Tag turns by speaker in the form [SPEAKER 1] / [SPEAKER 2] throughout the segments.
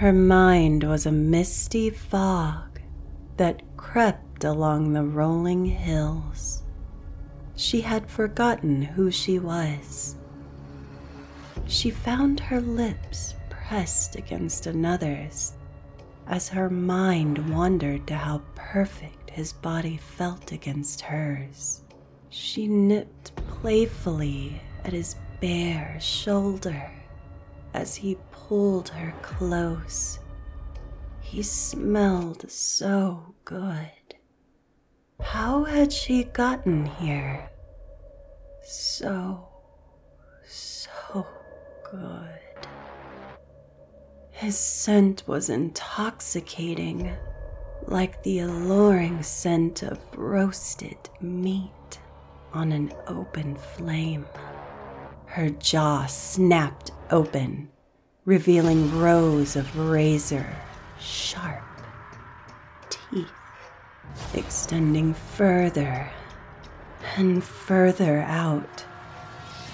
[SPEAKER 1] Her mind was a misty fog that crept along the rolling hills. She had forgotten who she was. She found her lips pressed against another's as her mind wandered to how perfect his body felt against hers. She nipped playfully at his bare shoulder as he pulled her close. He smelled so good. How had she gotten here? So, so good. His scent was intoxicating, like the alluring scent of roasted meat on an open flame. Her jaw snapped open, revealing rows of razor sharp teeth extending further and further out.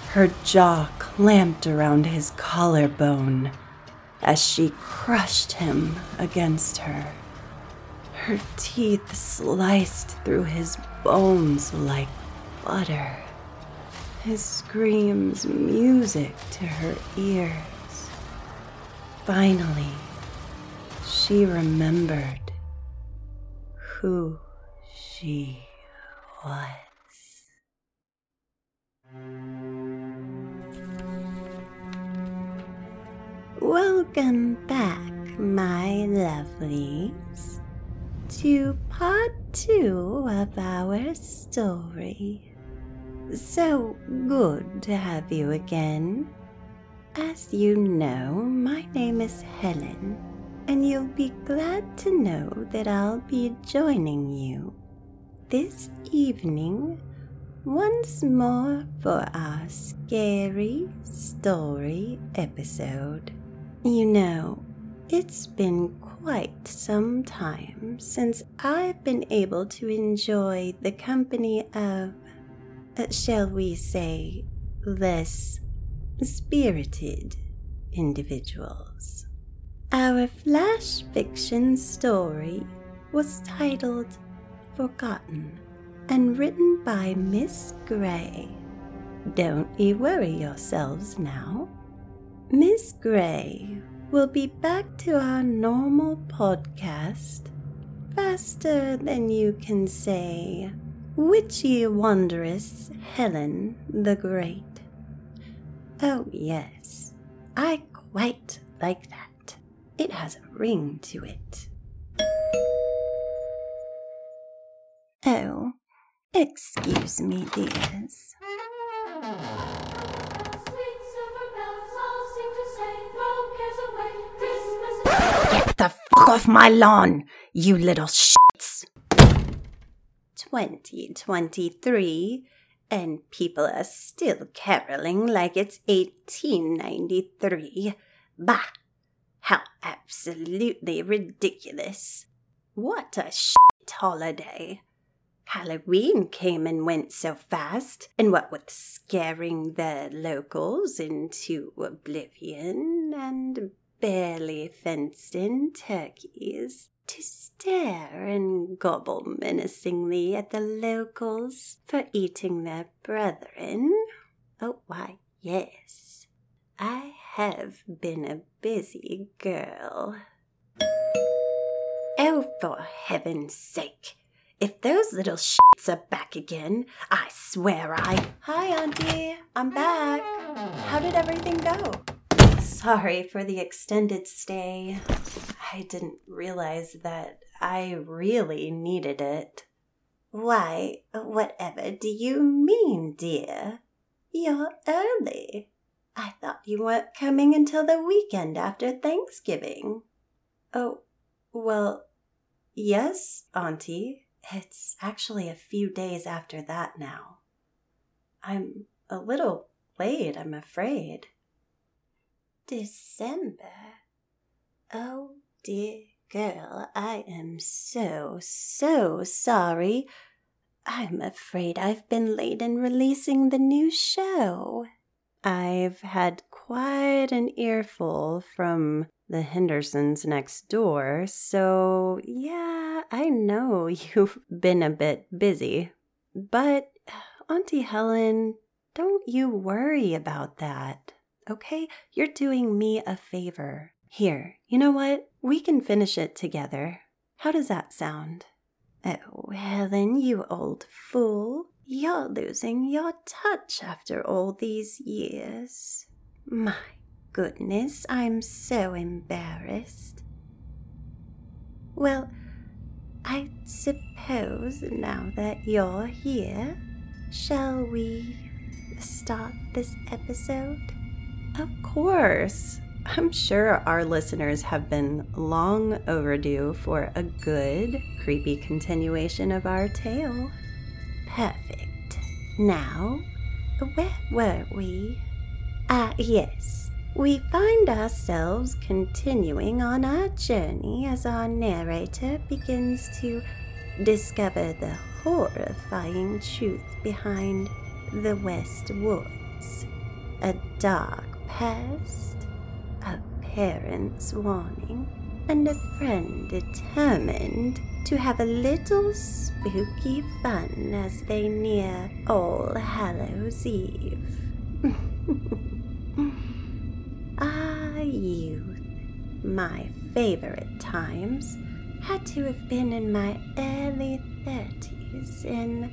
[SPEAKER 1] Her jaw clamped around his collarbone as she crushed him against her. Her teeth sliced through his bones like butter his screams music to her ears. Finally, she remembered who she was. Welcome back, my lovelies, to part two of our story. So good to have you again. As you know, my name is Helen, and you'll be glad to know that I'll be joining you this evening once more for our scary story episode. You know, it's been quite some time since I've been able to enjoy the company of uh, shall we say, less spirited individuals. Our flash fiction story was titled Forgotten and written by Miss Gray. Don't you worry yourselves now. Miss Gray will be back to our normal podcast faster than you can say witchy wondrous Helen the Great. Oh, yes, I quite like that. It has a ring to it. Oh, excuse me, dears.
[SPEAKER 2] Get the fuck off my lawn, you little shits!
[SPEAKER 1] 2023 and people are still caroling like it's 1893. Bah! How absolutely ridiculous. What a shit holiday. Halloween came and went so fast, and what with scaring the locals into oblivion and barely fenced in turkeys to stare and gobble menacingly at the locals for eating their brethren. Oh, why, yes, I have been a busy girl. Oh, for heaven's sake! If those little shits are back again, I swear I. Hi, Auntie. I'm back. How did everything go? Sorry for the extended stay. I didn't realize that I really needed it. Why, whatever do you mean, dear? You're early. I thought you weren't coming until the weekend after Thanksgiving. Oh, well, yes, Auntie. It's actually a few days after that now. I'm a little late, I'm afraid. December? Oh dear girl, I am so, so sorry. I'm afraid I've been late in releasing the new show. I've had quite an earful from the Hendersons next door, so yeah, I know you've been a bit busy. But, Auntie Helen, don't you worry about that, okay? You're doing me a favor. Here, you know what? We can finish it together. How does that sound? Oh, Helen, you old fool. You're losing your touch after all these years. My goodness, I'm so embarrassed. Well, I suppose now that you're here, shall we start this episode? Of course. I'm sure our listeners have been long overdue for a good, creepy continuation of our tale. Perfect. Now, where were we? Ah, yes. We find ourselves continuing on our journey as our narrator begins to discover the horrifying truth behind the West Woods. A dark past, a parent's warning, and a friend determined to have a little spooky fun as they near All Hallows Eve. ah, youth, my favorite times, had to have been in my early thirties in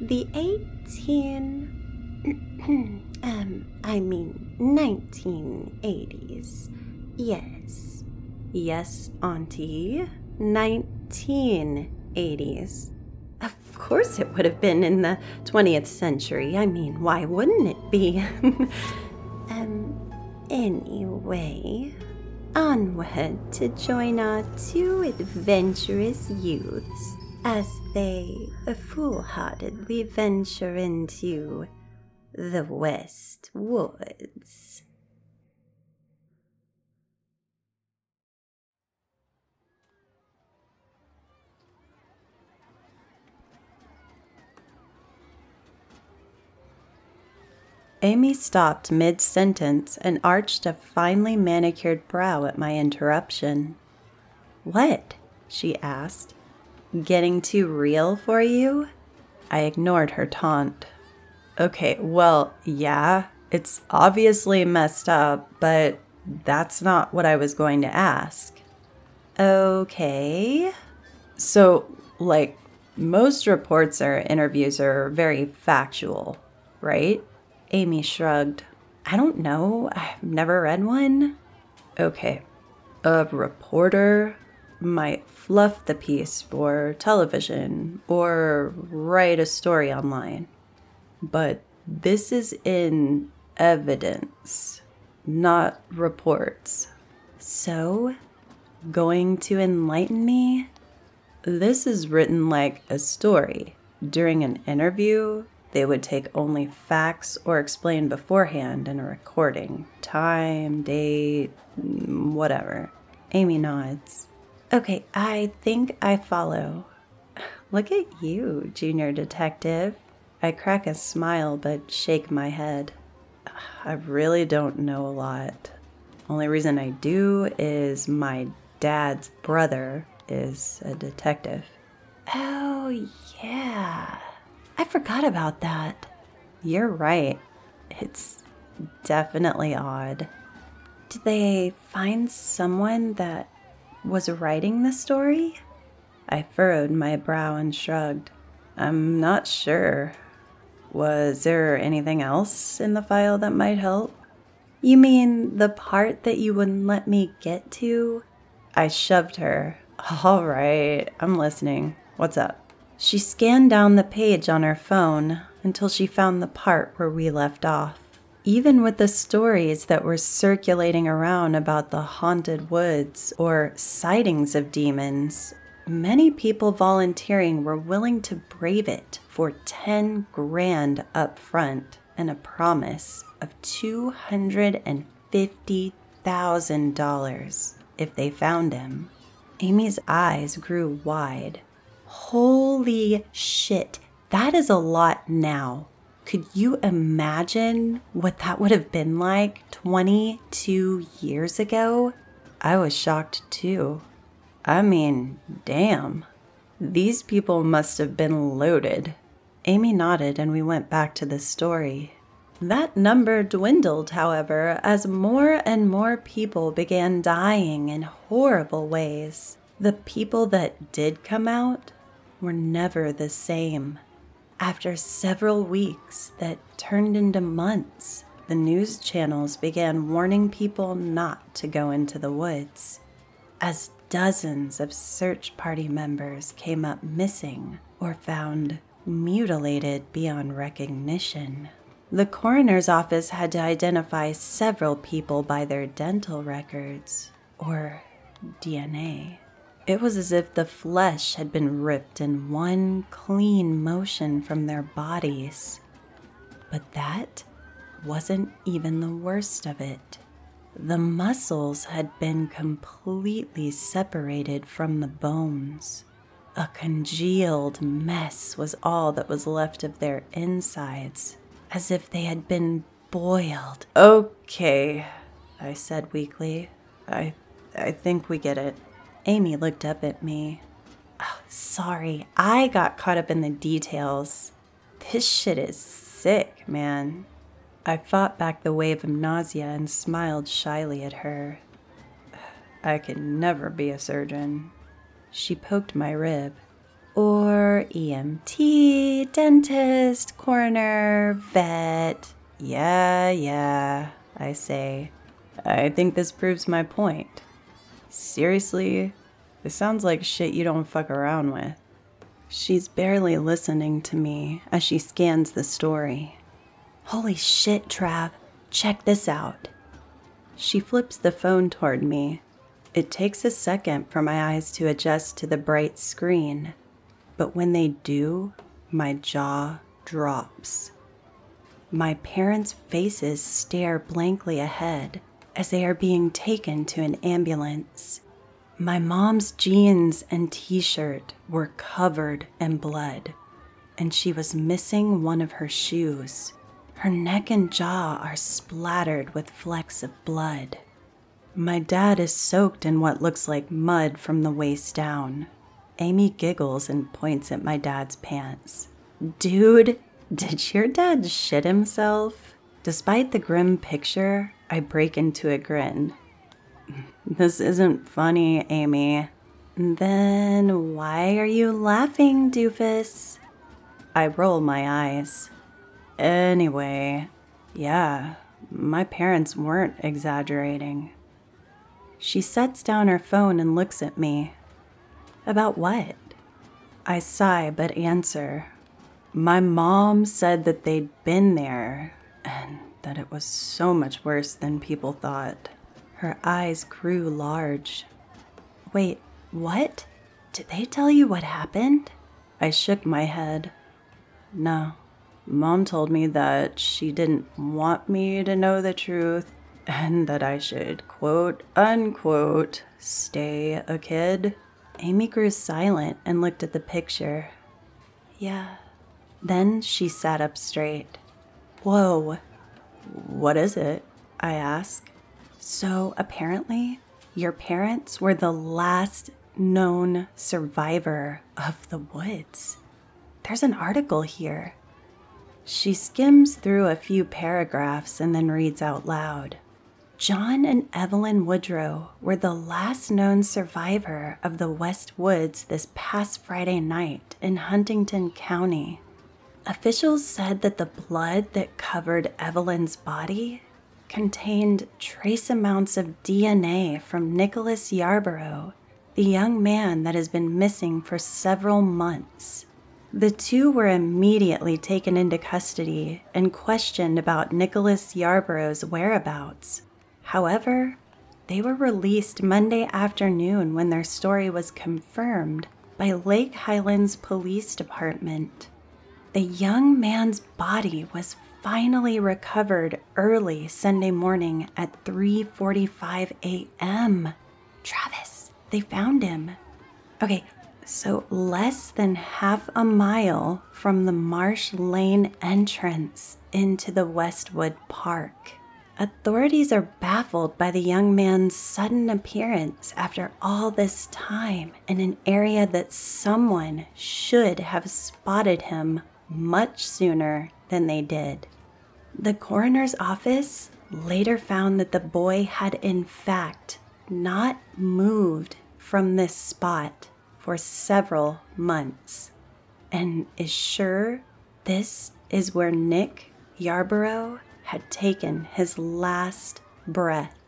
[SPEAKER 1] the 18 um I mean 1980s. Yes. Yes, auntie. 1980s. Of course it would have been in the 20th century. I mean, why wouldn't it be? um anyway, onward to join our two adventurous youths as they foolhardily venture into the West Woods. Amy stopped mid sentence and arched a finely manicured brow at my interruption. What? she asked. Getting too real for you? I ignored her taunt. Okay, well, yeah, it's obviously messed up, but that's not what I was going to ask. Okay. So, like, most reports or interviews are very factual, right? Amy shrugged. I don't know. I've never read one. Okay. A reporter might fluff the piece for television or write a story online. But this is in evidence, not reports. So, going to enlighten me? This is written like a story. During an interview, they would take only facts or explain beforehand in a recording time, date, mm, whatever. Amy nods. Okay, I think I follow. Look at you, junior detective. I crack a smile but shake my head. I really don't know a lot. Only reason I do is my dad's brother is a detective. Oh, yeah. I forgot about that. You're right. It's definitely odd. Did they find someone that was writing the story? I furrowed my brow and shrugged. I'm not sure. Was there anything else in the file that might help? You mean the part that you wouldn't let me get to? I shoved her. All right, I'm listening. What's up? She scanned down the page on her phone until she found the part where we left off. Even with the stories that were circulating around about the haunted woods or sightings of demons, many people volunteering were willing to brave it for 10 grand up front and a promise of $250,000 if they found him. Amy's eyes grew wide. Holy shit, that is a lot now. Could you imagine what that would have been like 22 years ago? I was shocked too. I mean, damn. These people must have been loaded. Amy nodded and we went back to the story. That number dwindled, however, as more and more people began dying in horrible ways. The people that did come out were never the same. After several weeks that turned into months, the news channels began warning people not to go into the woods, as dozens of search party members came up missing or found mutilated beyond recognition. The coroner's office had to identify several people by their dental records or DNA. It was as if the flesh had been ripped in one clean motion from their bodies. But that wasn't even the worst of it. The muscles had been completely separated from the bones. A congealed mess was all that was left of their insides as if they had been boiled. Okay, I said weakly. I I think we get it. Amy looked up at me. Oh, sorry, I got caught up in the details. This shit is sick, man. I fought back the wave of nausea and smiled shyly at her. I could never be a surgeon. She poked my rib or EMT, dentist, coroner, vet. Yeah, yeah, I say. I think this proves my point. Seriously, this sounds like shit you don't fuck around with. She's barely listening to me as she scans the story. Holy shit, Trav, check this out. She flips the phone toward me. It takes a second for my eyes to adjust to the bright screen but when they do, my jaw drops. My parents' faces stare blankly ahead as they are being taken to an ambulance. My mom's jeans and t shirt were covered in blood, and she was missing one of her shoes. Her neck and jaw are splattered with flecks of blood. My dad is soaked in what looks like mud from the waist down. Amy giggles and points at my dad's pants. Dude, did your dad shit himself? Despite the grim picture, I break into a grin. This isn't funny, Amy. Then why are you laughing, doofus? I roll my eyes. Anyway, yeah, my parents weren't exaggerating. She sets down her phone and looks at me, about what? I sigh but answer. My mom said that they'd been there and that it was so much worse than people thought. Her eyes grew large. Wait, what? Did they tell you what happened? I shook my head. No. Mom told me that she didn't want me to know the truth and that I should, quote unquote, stay a kid. Amy grew silent and looked at the picture. Yeah. Then she sat up straight. Whoa. What is it? I asked. So apparently, your parents were the last known survivor of the woods. There's an article here. She skims through a few paragraphs and then reads out loud. John and Evelyn Woodrow were the last known survivor of the West Woods this past Friday night in Huntington County. Officials said that the blood that covered Evelyn's body contained trace amounts of DNA from Nicholas Yarborough, the young man that has been missing for several months. The two were immediately taken into custody and questioned about Nicholas Yarborough's whereabouts. However, they were released Monday afternoon when their story was confirmed by Lake Highlands Police Department. The young man's body was finally recovered early Sunday morning at 3:45 a.m. Travis, they found him. Okay, so less than half a mile from the Marsh Lane entrance into the Westwood Park. Authorities are baffled by the young man's sudden appearance after all this time in an area that someone should have spotted him much sooner than they did. The coroner's office later found that the boy had, in fact, not moved from this spot for several months and is sure this is where Nick Yarborough had taken his last breath.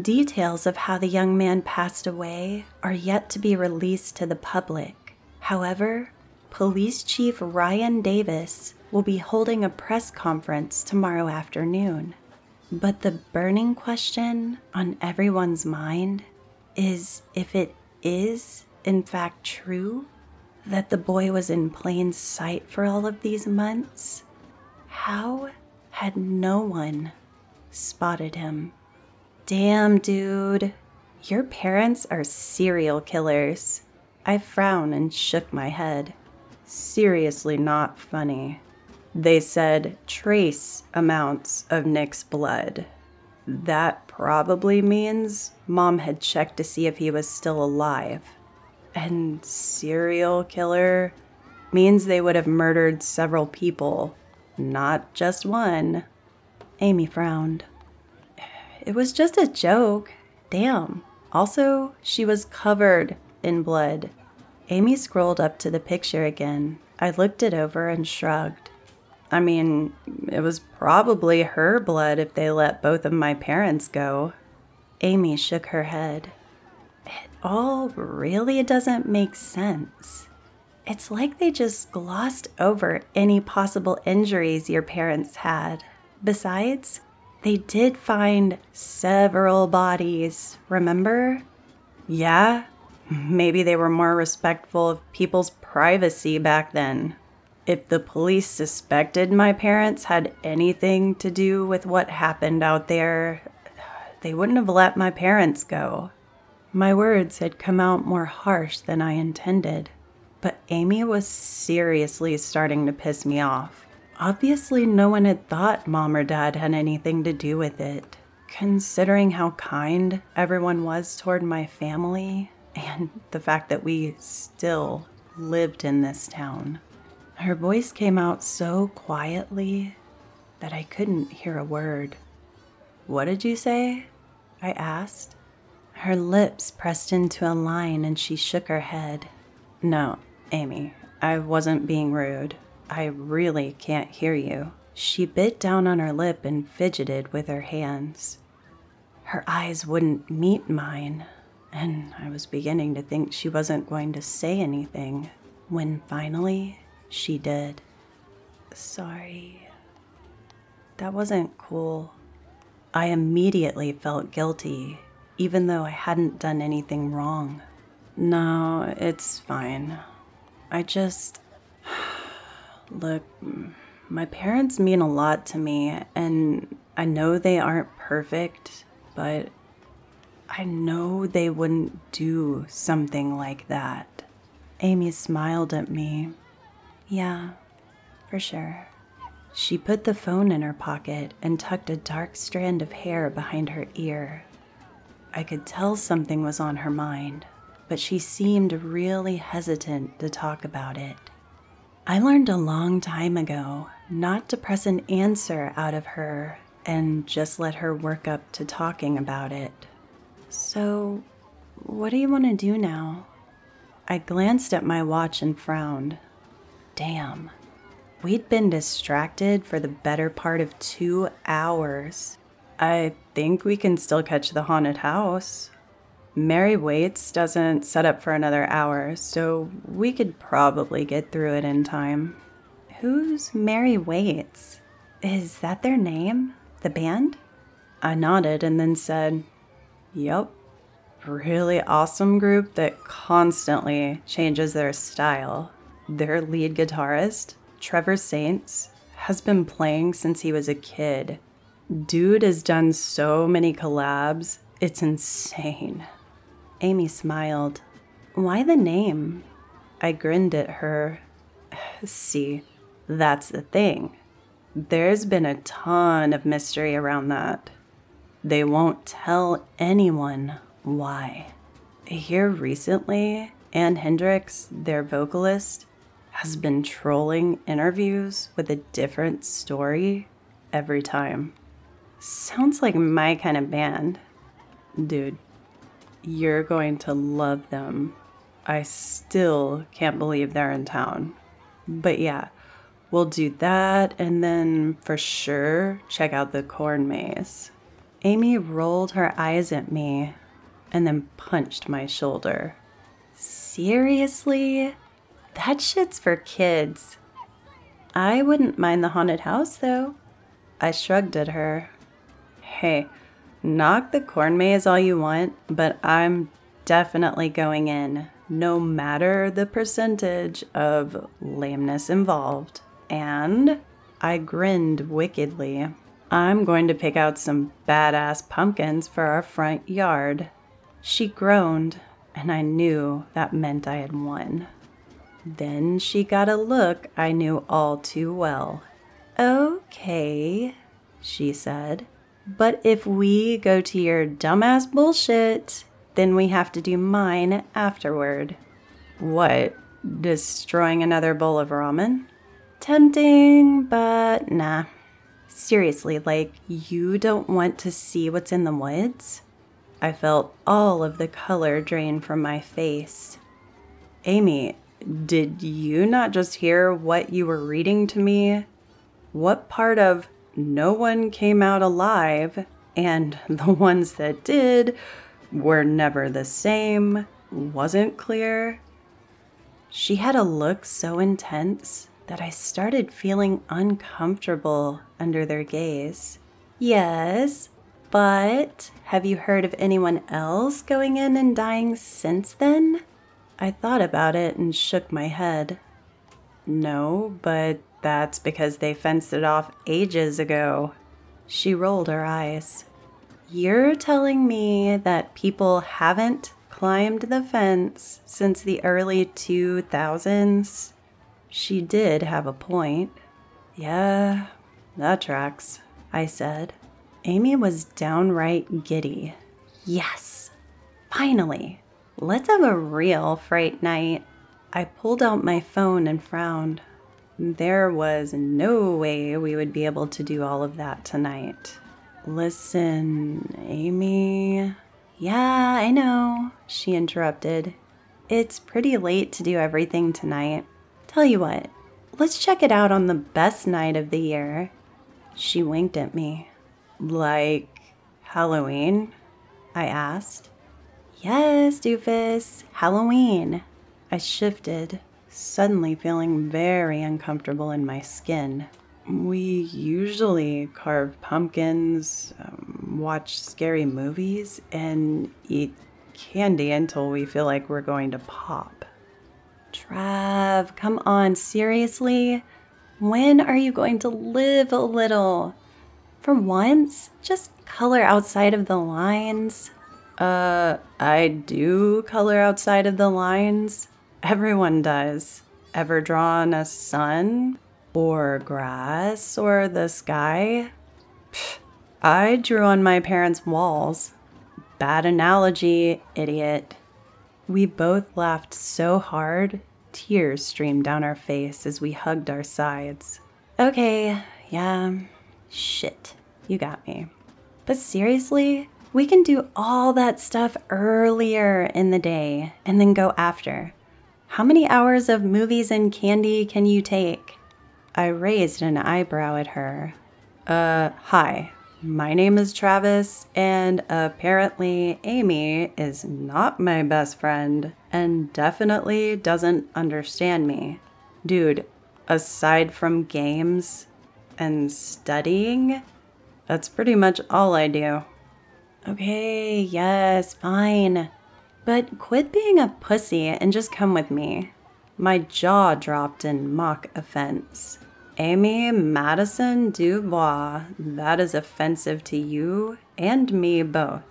[SPEAKER 1] Details of how the young man passed away are yet to be released to the public. However, Police Chief Ryan Davis will be holding a press conference tomorrow afternoon. But the burning question on everyone's mind is if it is, in fact, true that the boy was in plain sight for all of these months, how had no one spotted him. Damn, dude. Your parents are serial killers. I frowned and shook my head. Seriously, not funny. They said trace amounts of Nick's blood. That probably means mom had checked to see if he was still alive. And serial killer means they would have murdered several people not just one. Amy frowned. It was just a joke. Damn. Also, she was covered in blood. Amy scrolled up to the picture again. I looked it over and shrugged. I mean, it was probably her blood if they let both of my parents go. Amy shook her head. All really it doesn't make sense. It's like they just glossed over any possible injuries your parents had. Besides, they did find several bodies, remember? Yeah, maybe they were more respectful of people's privacy back then. If the police suspected my parents had anything to do with what happened out there, they wouldn't have let my parents go. My words had come out more harsh than I intended. But Amy was seriously starting to piss me off. Obviously, no one had thought mom or dad had anything to do with it, considering how kind everyone was toward my family and the fact that we still lived in this town. Her voice came out so quietly that I couldn't hear a word. What did you say? I asked. Her lips pressed into a line and she shook her head. No, Amy, I wasn't being rude. I really can't hear you. She bit down on her lip and fidgeted with her hands. Her eyes wouldn't meet mine, and I was beginning to think she wasn't going to say anything when finally she did. Sorry. That wasn't cool. I immediately felt guilty, even though I hadn't done anything wrong. No, it's fine. I just. Look, my parents mean a lot to me, and I know they aren't perfect, but I know they wouldn't do something like that. Amy smiled at me. Yeah, for sure. She put the phone in her pocket and tucked a dark strand of hair behind her ear. I could tell something was on her mind but she seemed really hesitant to talk about it. I learned a long time ago not to press an answer out of her and just let her work up to talking about it. So, what do you want to do now? I glanced at my watch and frowned. Damn, we'd been distracted for the better part of two hours. I think we can still catch the haunted house. Mary Waits doesn't set up for another hour, so we could probably get through it in time. Who's Mary Waits? Is that their name? The band? I nodded and then said, Yup. Really awesome group that constantly changes their style. Their lead guitarist, Trevor Saints, has been playing since he was a kid. Dude has done so many collabs, it's insane. Amy smiled. Why the name? I grinned at her. See, that's the thing. There's been a ton of mystery around that. they won't tell anyone why. Here recently, Anne Hendricks, their vocalist, has been trolling interviews with a different story every time. Sounds like my kind of band. Dude, you're going to love them. I still can't believe they're in town. But yeah, we'll do that and then for sure check out the corn maze. Amy rolled her eyes at me and then punched my shoulder. Seriously? That shit's for kids. I wouldn't mind the haunted house though. I shrugged at her. Hey, knock the corn maze all you want, but I'm definitely going in, no matter the percentage of lameness involved. And I grinned wickedly. I'm going to pick out some badass pumpkins for our front yard. She groaned, and I knew that meant I had won. Then she got a look I knew all too well. Okay, she said. But if we go to your dumbass bullshit, then we have to do mine afterward. What? Destroying another bowl of ramen? Tempting, but nah. Seriously, like, you don't want to see what's in the woods? I felt all of the color drain from my face. Amy, did you not just hear what you were reading to me? What part of no one came out alive and the ones that did were never the same wasn't clear? She had a look so intense that I started feeling uncomfortable under their gaze. Yes, but have you heard of anyone else going in and dying since then? I thought about it and shook my head. No, but that's because they fenced it off ages ago. She rolled her eyes. You're telling me that people haven't climbed the fence since the early 2000s? She did have a point. Yeah, that tracks, I said. Amy was downright giddy. Yes, finally, let's have a real fright night. I pulled out my phone and frowned. There was no way we would be able to do all of that tonight. Listen, Amy, yeah, I know, she interrupted. It's pretty late to do everything tonight. Tell you what, let's check it out on the best night of the year. She winked at me. Like Halloween? I asked. Yes, doofus, Halloween. I shifted, suddenly feeling very uncomfortable in my skin. We usually carve pumpkins, um, watch scary movies, and eat candy until we feel like we're going to pop. Trav, come on, seriously? When are you going to live a little? For once, just color outside of the lines. Uh, I do color outside of the lines. Everyone does. Ever drawn a sun? or grass or the sky. I drew on my parents' walls. Bad analogy, idiot. We both laughed so hard, tears streamed down our face as we hugged our sides. Okay, yeah, shit, you got me. But seriously, we can do all that stuff earlier in the day and then go after. How many hours of movies and candy can you take? I raised an eyebrow at her. Uh, hi. My name is Travis, and apparently Amy is not my best friend and definitely doesn't understand me. Dude, aside from games and studying, that's pretty much all I do. Okay, yes, fine. But quit being a pussy and just come with me. My jaw dropped in mock offense. Amy Madison Dubois, that is offensive to you and me both.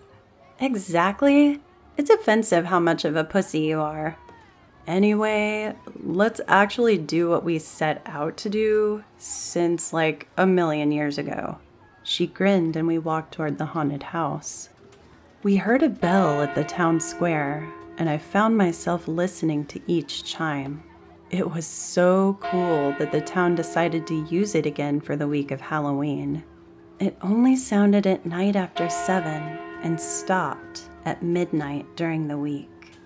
[SPEAKER 1] Exactly. It's offensive how much of a pussy you are. Anyway, let's actually do what we set out to do since like a million years ago. She grinned and we walked toward the haunted house. We heard a bell at the town square, and I found myself listening to each chime. It was so cool that the town decided to use it again for the week of Halloween. It only sounded at night after seven and stopped at midnight during the week.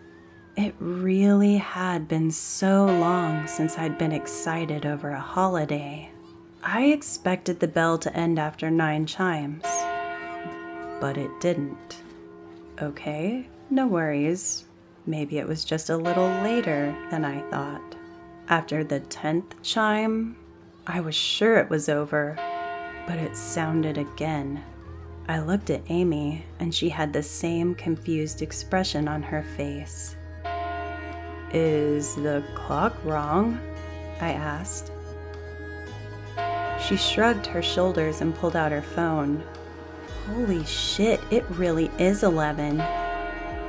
[SPEAKER 1] It really had been so long since I'd been excited over a holiday. I expected the bell to end after nine chimes, but it didn't. Okay, no worries. Maybe it was just a little later than I thought. After the tenth chime, I was sure it was over, but it sounded again. I looked at Amy, and she had the same confused expression on her face. Is the clock wrong? I asked. She shrugged her shoulders and pulled out her phone. Holy shit, it really is 11.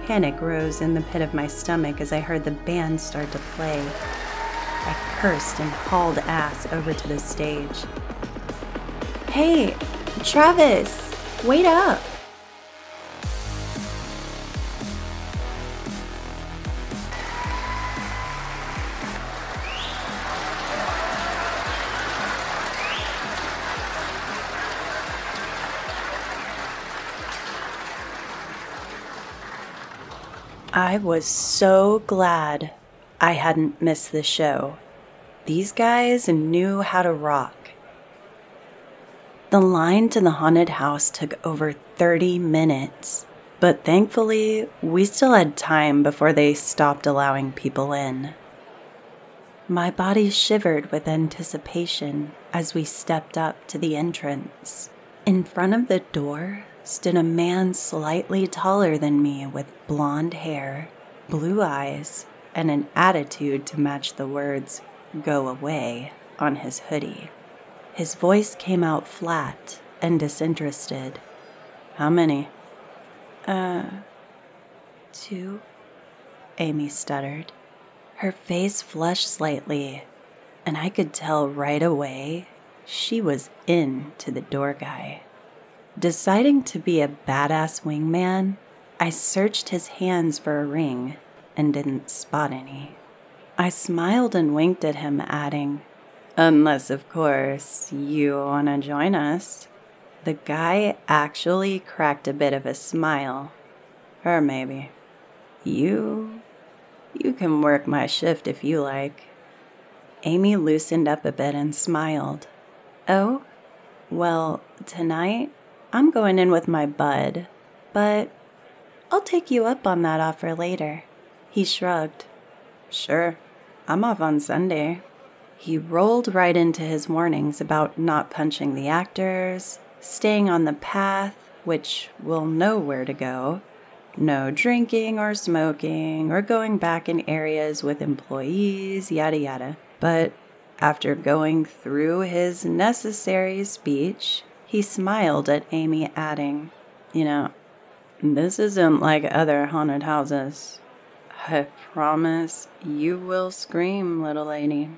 [SPEAKER 1] Panic rose in the pit of my stomach as I heard the band start to play. I cursed and hauled ass over to the stage.
[SPEAKER 2] Hey, Travis, wait up.
[SPEAKER 1] I was so glad I hadn't missed the show. These guys knew how to rock. The line to the haunted house took over 30 minutes, but thankfully, we still had time before they stopped allowing people in. My body shivered with anticipation as we stepped up to the entrance. In front of the door stood a man slightly taller than me with blonde hair, blue eyes, and an attitude to match the words, go away, on his hoodie. His voice came out flat and disinterested. How many? Uh, two, Amy stuttered. Her face flushed slightly, and I could tell right away she was in to the door guy. Deciding to be a badass wingman, I searched his hands for a ring and didn't spot any. I smiled and winked at him, adding, Unless, of course, you want to join us. The guy actually cracked a bit of a smile. Or maybe. You. You can work my shift if you like. Amy loosened up a bit and smiled. Oh? Well, tonight I'm going in with my bud, but I'll take you up on that offer later. He shrugged. Sure, I'm off on Sunday. He rolled right into his warnings about not punching the actors, staying on the path, which will know where to go, no drinking or smoking or going back in areas with employees, yada yada. But after going through his necessary speech, he smiled at Amy, adding, You know, this isn't like other haunted houses. I promise you will scream, little lady.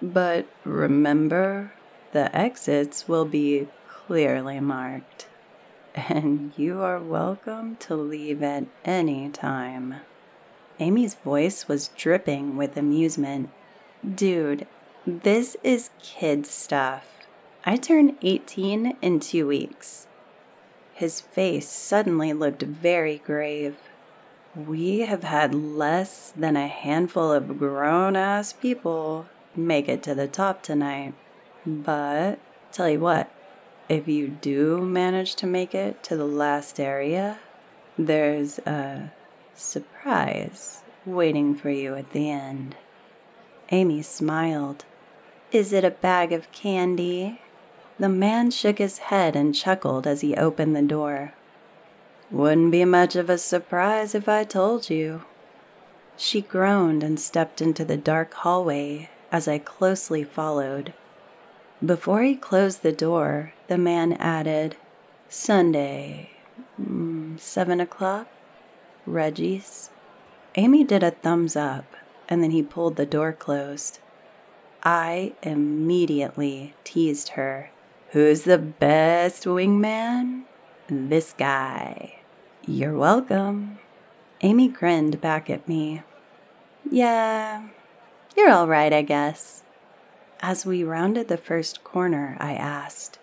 [SPEAKER 1] But remember, the exits will be clearly marked, and you are welcome to leave at any time. Amy's voice was dripping with amusement. Dude, this is kid stuff. I turn 18 in two weeks. His face suddenly looked very grave. We have had less than a handful of grown ass people make it to the top tonight. But, tell you what, if you do manage to make it to the last area, there's a surprise waiting for you at the end. Amy smiled. Is it a bag of candy? The man shook his head and chuckled as he opened the door. Wouldn't be much of a surprise if I told you. She groaned and stepped into the dark hallway as I closely followed. Before he closed the door, the man added, Sunday, mm, seven o'clock, Reggie's. Amy did a thumbs up, and then he pulled the door closed. I immediately teased her Who's the best wingman? This guy. You're welcome. Amy grinned back at me. Yeah, you're all right, I guess. As we rounded the first corner, I asked,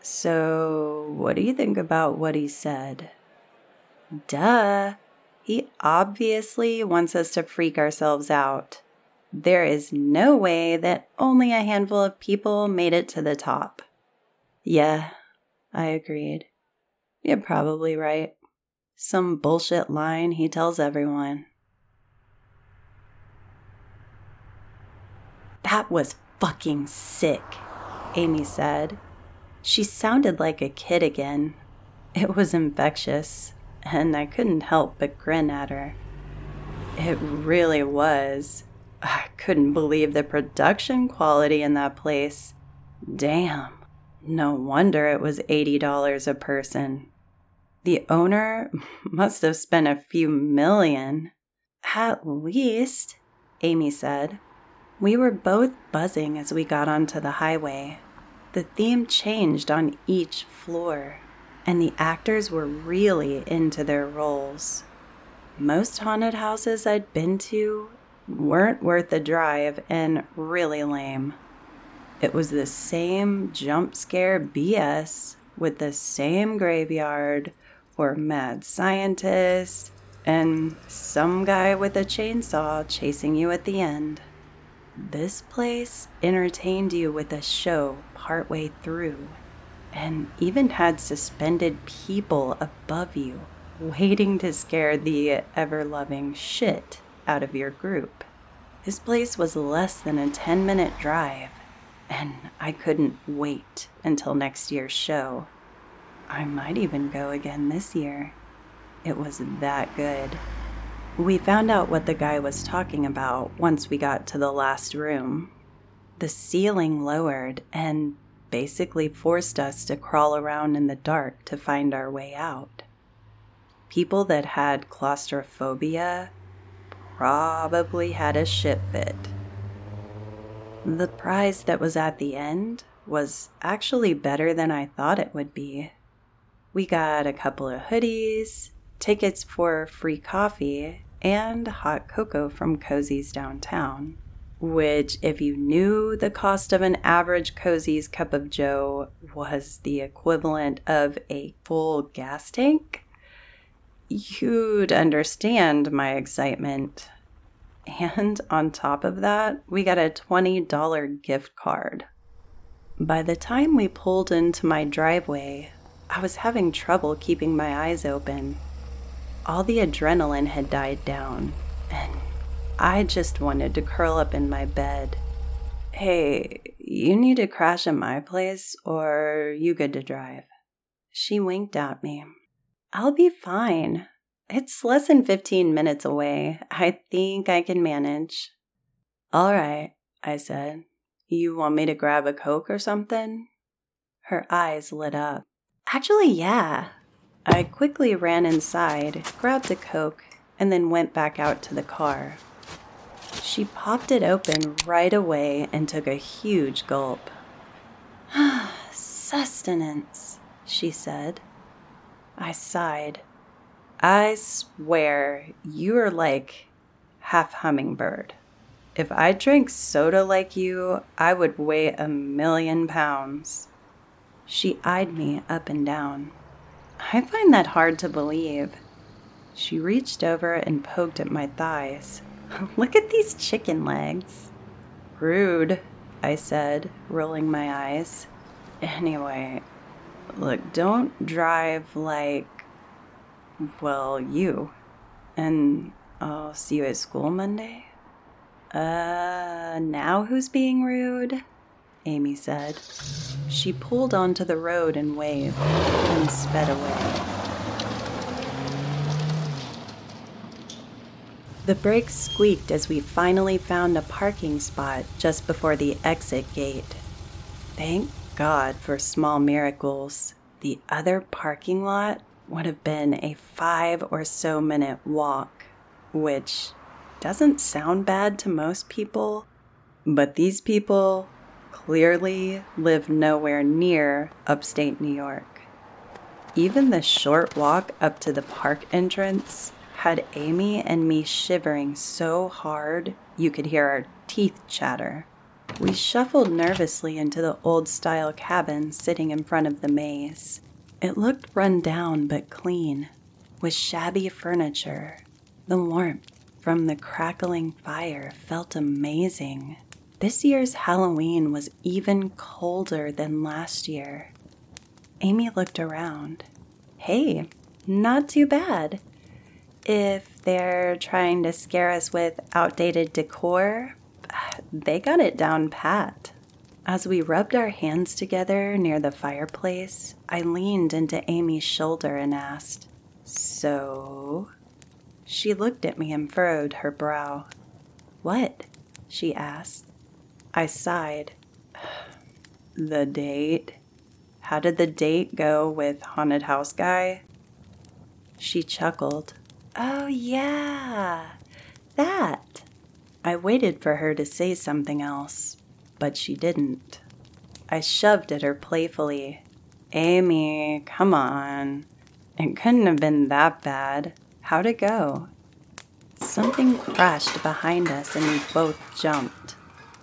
[SPEAKER 1] So, what do you think about what he said? Duh. He obviously wants us to freak ourselves out. There is no way that only a handful of people made it to the top. Yeah, I agreed. You're probably right. Some bullshit line he tells everyone. That was fucking sick, Amy said. She sounded like a kid again. It was infectious, and I couldn't help but grin at her. It really was. I couldn't believe the production quality in that place. Damn. No wonder it was $80 a person. The owner must have spent a few million. At least, Amy said. We were both buzzing as we got onto the highway. The theme changed on each floor, and the actors were really into their roles. Most haunted houses I'd been to weren't worth the drive and really lame. It was the same jump scare BS with the same graveyard or mad scientist and some guy with a chainsaw chasing you at the end. This place entertained you with a show partway through and even had suspended people above you waiting to scare the ever loving shit out of your group. This place was less than a 10 minute drive and I couldn't wait until next year's show. I might even go again this year. It was that good. We found out what the guy was talking about once we got to the last room. The ceiling lowered and basically forced us to crawl around in the dark to find our way out. People that had claustrophobia probably had a shit fit. The prize that was at the end was actually better than I thought it would be. We got a couple of hoodies, tickets for free coffee, and hot cocoa from Cozy's downtown. Which, if you knew the cost of an average Cozy's cup of joe was the equivalent of a full gas tank, you'd understand my excitement. And on top of that, we got a $20 gift card. By the time we pulled into my driveway, I was having trouble keeping my eyes open. All the adrenaline had died down, and I just wanted to curl up in my bed. Hey, you need to crash at my place, or you good to drive? She winked at me. I'll be fine. It's less than 15 minutes away. I think I can manage. All right, I said. You want me to grab a Coke or something? Her eyes lit up. Actually, yeah. I quickly ran inside, grabbed a Coke, and then went back out to the car. She popped it open right away and took a huge gulp. Ah sustenance, she said. I sighed. I swear you are like half hummingbird. If I drank soda like you, I would weigh a million pounds. She eyed me up and down. I find that hard to believe. She reached over and poked at my thighs. Look at these chicken legs. Rude, I said, rolling my eyes. Anyway, look, don't drive like well, you. And I'll see you at school Monday. Uh, now who's being rude? Amy said. She pulled onto the road and waved, and sped away. The brakes squeaked as we finally found a parking spot just before the exit gate. Thank God for small miracles. The other parking lot would have been a five or so minute walk, which doesn't sound bad to most people, but these people
[SPEAKER 3] clearly live nowhere near upstate New York. Even the short walk up to the park entrance had Amy and me shivering so hard you could hear our teeth chatter. We shuffled nervously into the old style cabin sitting in front of the maze. It looked run down but clean, with shabby furniture. The warmth from the crackling fire felt amazing. This year's Halloween was even colder than last year. Amy looked around. Hey, not too bad. If they're trying to scare us with outdated decor, they got it down pat. As we rubbed our hands together near the fireplace, I leaned into Amy's shoulder and asked, So? She looked at me and furrowed her brow. What? she asked. I sighed. The date? How did the date go with Haunted House Guy? She chuckled. Oh, yeah, that. I waited for her to say something else, but she didn't. I shoved at her playfully. Amy, come on. It couldn't have been that bad. How'd it go? Something crashed behind us and we both jumped.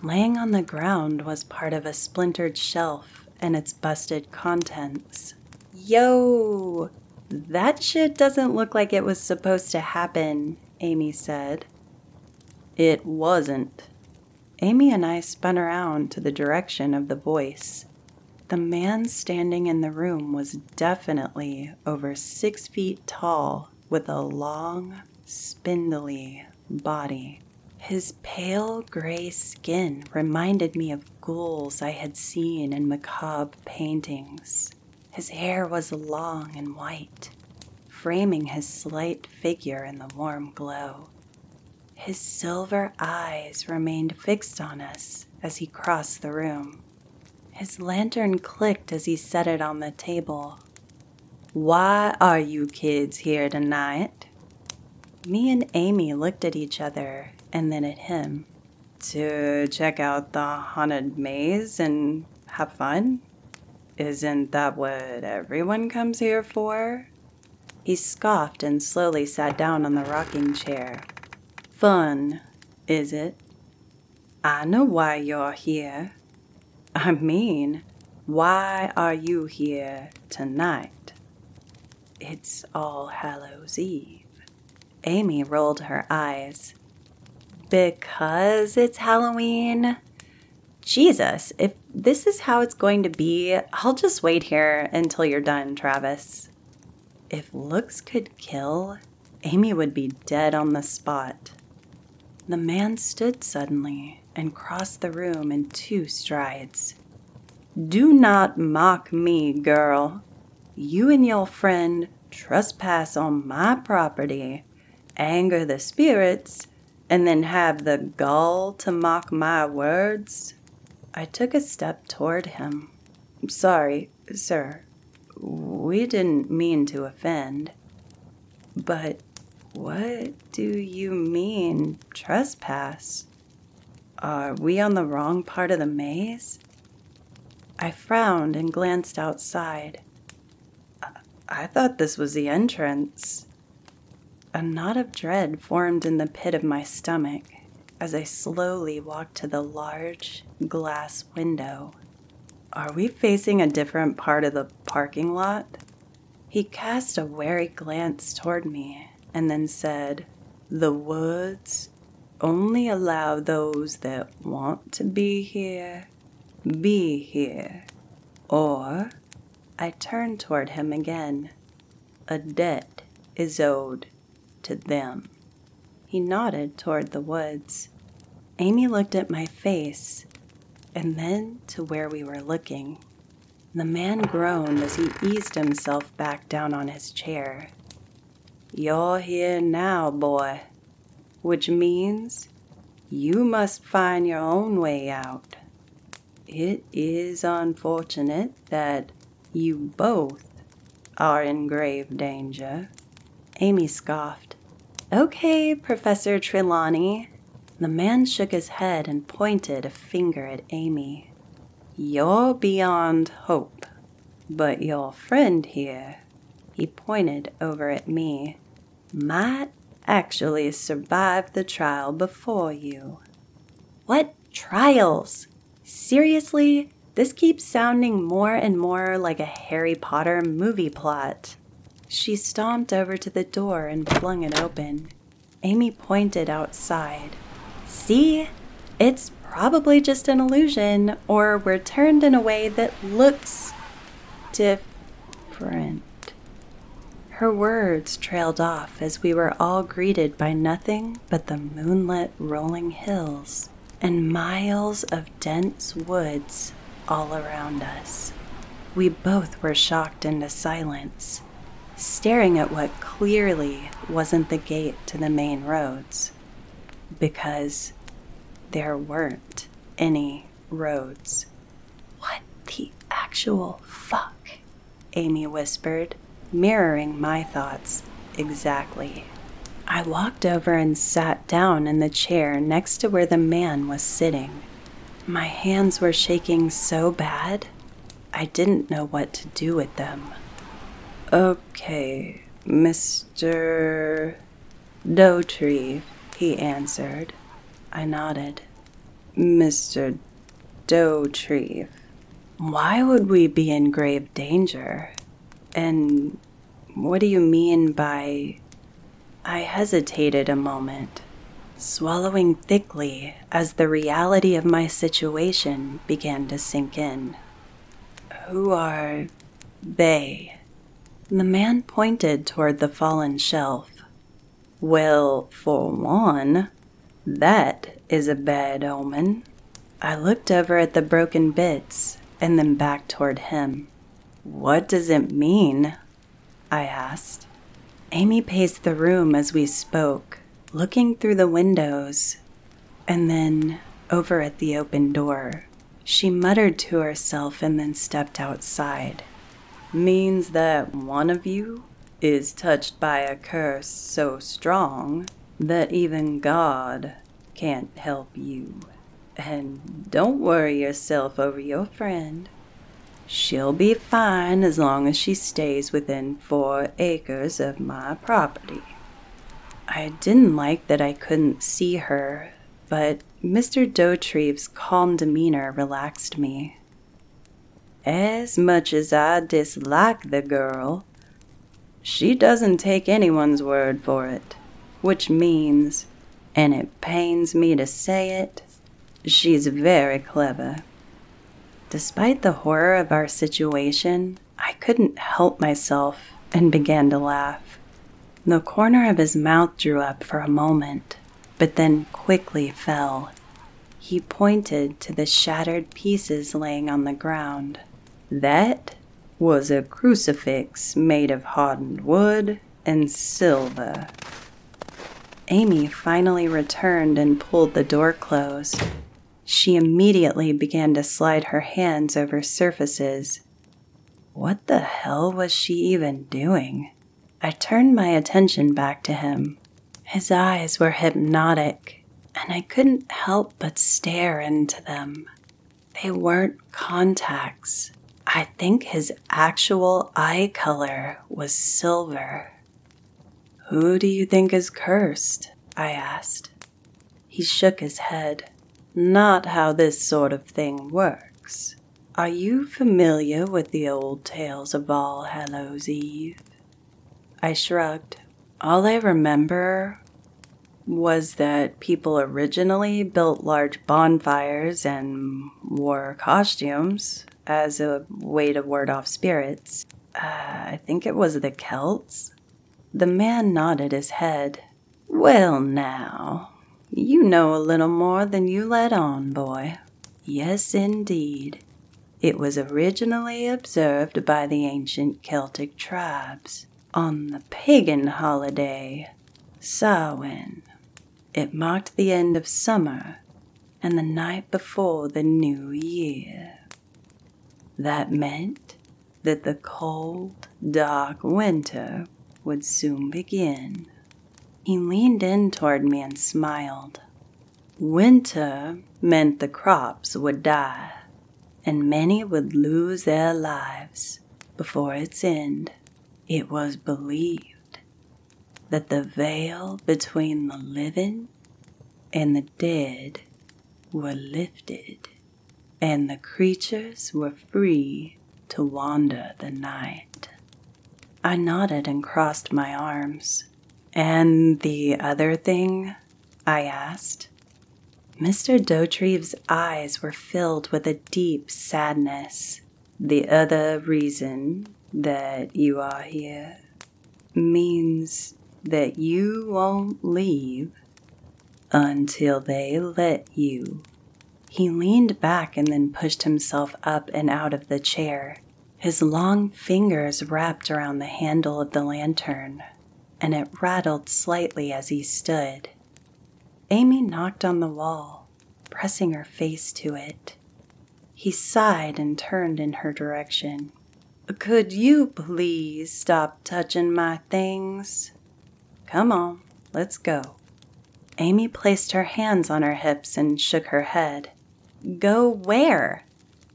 [SPEAKER 3] Laying on the ground was part of a splintered shelf and its busted contents. Yo! That shit doesn't look like it was supposed to happen, Amy said. It wasn't. Amy and I spun around to the direction of the voice. The man standing in the room was definitely over six feet tall with a long, spindly body. His pale gray skin reminded me of ghouls I had seen in macabre paintings. His hair was long and white, framing his slight figure in the warm glow. His silver eyes remained fixed on us as he crossed the room. His lantern clicked as he set it on the table. Why are you kids here tonight? Me and Amy looked at each other and then at him. To check out the haunted maze and have fun? Isn't that what everyone comes here for? He scoffed and slowly sat down on the rocking chair. Fun, is it? I know why you're here. I mean, why are you here tonight? It's All Hallows Eve. Amy rolled her eyes. Because it's Halloween? Jesus, if this is how it's going to be, I'll just wait here until you're done, Travis. If looks could kill, Amy would be dead on the spot. The man stood suddenly and crossed the room in two strides. Do not mock me, girl. You and your friend trespass on my property, anger the spirits, and then have the gall to mock my words? I took a step toward him. Sorry, sir. We didn't mean to offend. But what do you mean, trespass? Are we on the wrong part of the maze? I frowned and glanced outside. I thought this was the entrance. A knot of dread formed in the pit of my stomach as I slowly walked to the large glass window. Are we facing a different part of the parking lot? He cast a wary glance toward me and then said, The woods only allow those that want to be here be here. Or, I turned toward him again. A debt is owed to them. He nodded toward the woods. Amy looked at my face and then to where we were looking. The man groaned as he eased himself back down on his chair. You're here now, boy, which means you must find your own way out. It is unfortunate that you both are in grave danger. Amy scoffed. Okay, Professor Trelawney. The man shook his head and pointed a finger at Amy. You're beyond hope, but your friend here, he pointed over at me, might actually survive the trial before you.
[SPEAKER 1] What trials? Seriously? This keeps sounding more and more like a Harry Potter movie plot.
[SPEAKER 3] She stomped over to the door and flung it open. Amy pointed outside.
[SPEAKER 1] See? It's probably just an illusion, or we're turned in a way that looks
[SPEAKER 3] different. Her words trailed off as we were all greeted by nothing but the moonlit rolling hills and miles of dense woods all around us. We both were shocked into silence, staring at what clearly wasn't the gate to the main roads, because there weren't any roads.
[SPEAKER 1] What the actual fuck?
[SPEAKER 3] Amy whispered, mirroring my thoughts exactly. I walked over and sat down in the chair next to where the man was sitting. My hands were shaking so bad, I didn't know what to do with them. Okay, Mr. Dauterive, he answered. I nodded. Mr. Dauterive, why would we be in grave danger? And what do you mean by. I hesitated a moment, swallowing thickly as the reality of my situation began to sink in. Who are they? The man pointed toward the fallen shelf. Well, for one, that is a bad omen. I looked over at the broken bits and then back toward him. What does it mean? I asked. Amy paced the room as we spoke, looking through the windows, and then over at the open door. She muttered to herself and then stepped outside. Means that one of you is touched by a curse so strong that even God can't help you. And don't worry yourself over your friend. She'll be fine as long as she stays within four acres of my property. I didn't like that I couldn't see her, but Mr. Dauterive's calm demeanor relaxed me. As much as I dislike the girl, she doesn't take anyone's word for it, which means, and it pains me to say it, she's very clever. Despite the horror of our situation, I couldn't help myself and began to laugh. The corner of his mouth drew up for a moment, but then quickly fell. He pointed to the shattered pieces laying on the ground. That was a crucifix made of hardened wood and silver. Amy finally returned and pulled the door closed. She immediately began to slide her hands over surfaces. What the hell was she even doing? I turned my attention back to him. His eyes were hypnotic, and I couldn't help but stare into them. They weren't contacts. I think his actual eye color was silver. Who do you think is cursed? I asked. He shook his head not how this sort of thing works. Are you familiar with the old tales of All Hallows Eve? I shrugged. All I remember was that people originally built large bonfires and wore costumes as a way to ward off spirits. Uh, I think it was the Celts. The man nodded his head. Well, now, you know a little more than you let on, boy. Yes, indeed. It was originally observed by the ancient Celtic tribes on the pagan holiday, Samhain. It marked the end of summer and the night before the new year. That meant that the cold, dark winter would soon begin. He leaned in toward me and smiled. Winter meant the crops would die. and many would lose their lives before its end. It was believed that the veil between the living and the dead were lifted, and the creatures were free to wander the night. I nodded and crossed my arms. And the other thing? I asked. Mr. Dauterive's eyes were filled with a deep sadness. The other reason that you are here means that you won't leave until they let you. He leaned back and then pushed himself up and out of the chair. His long fingers wrapped around the handle of the lantern, and it rattled slightly as he stood. Amy knocked on the wall, pressing her face to it. He sighed and turned in her direction. Could you please stop touching my things? Come on, let's go. Amy placed her hands on her hips and shook her head. Go where?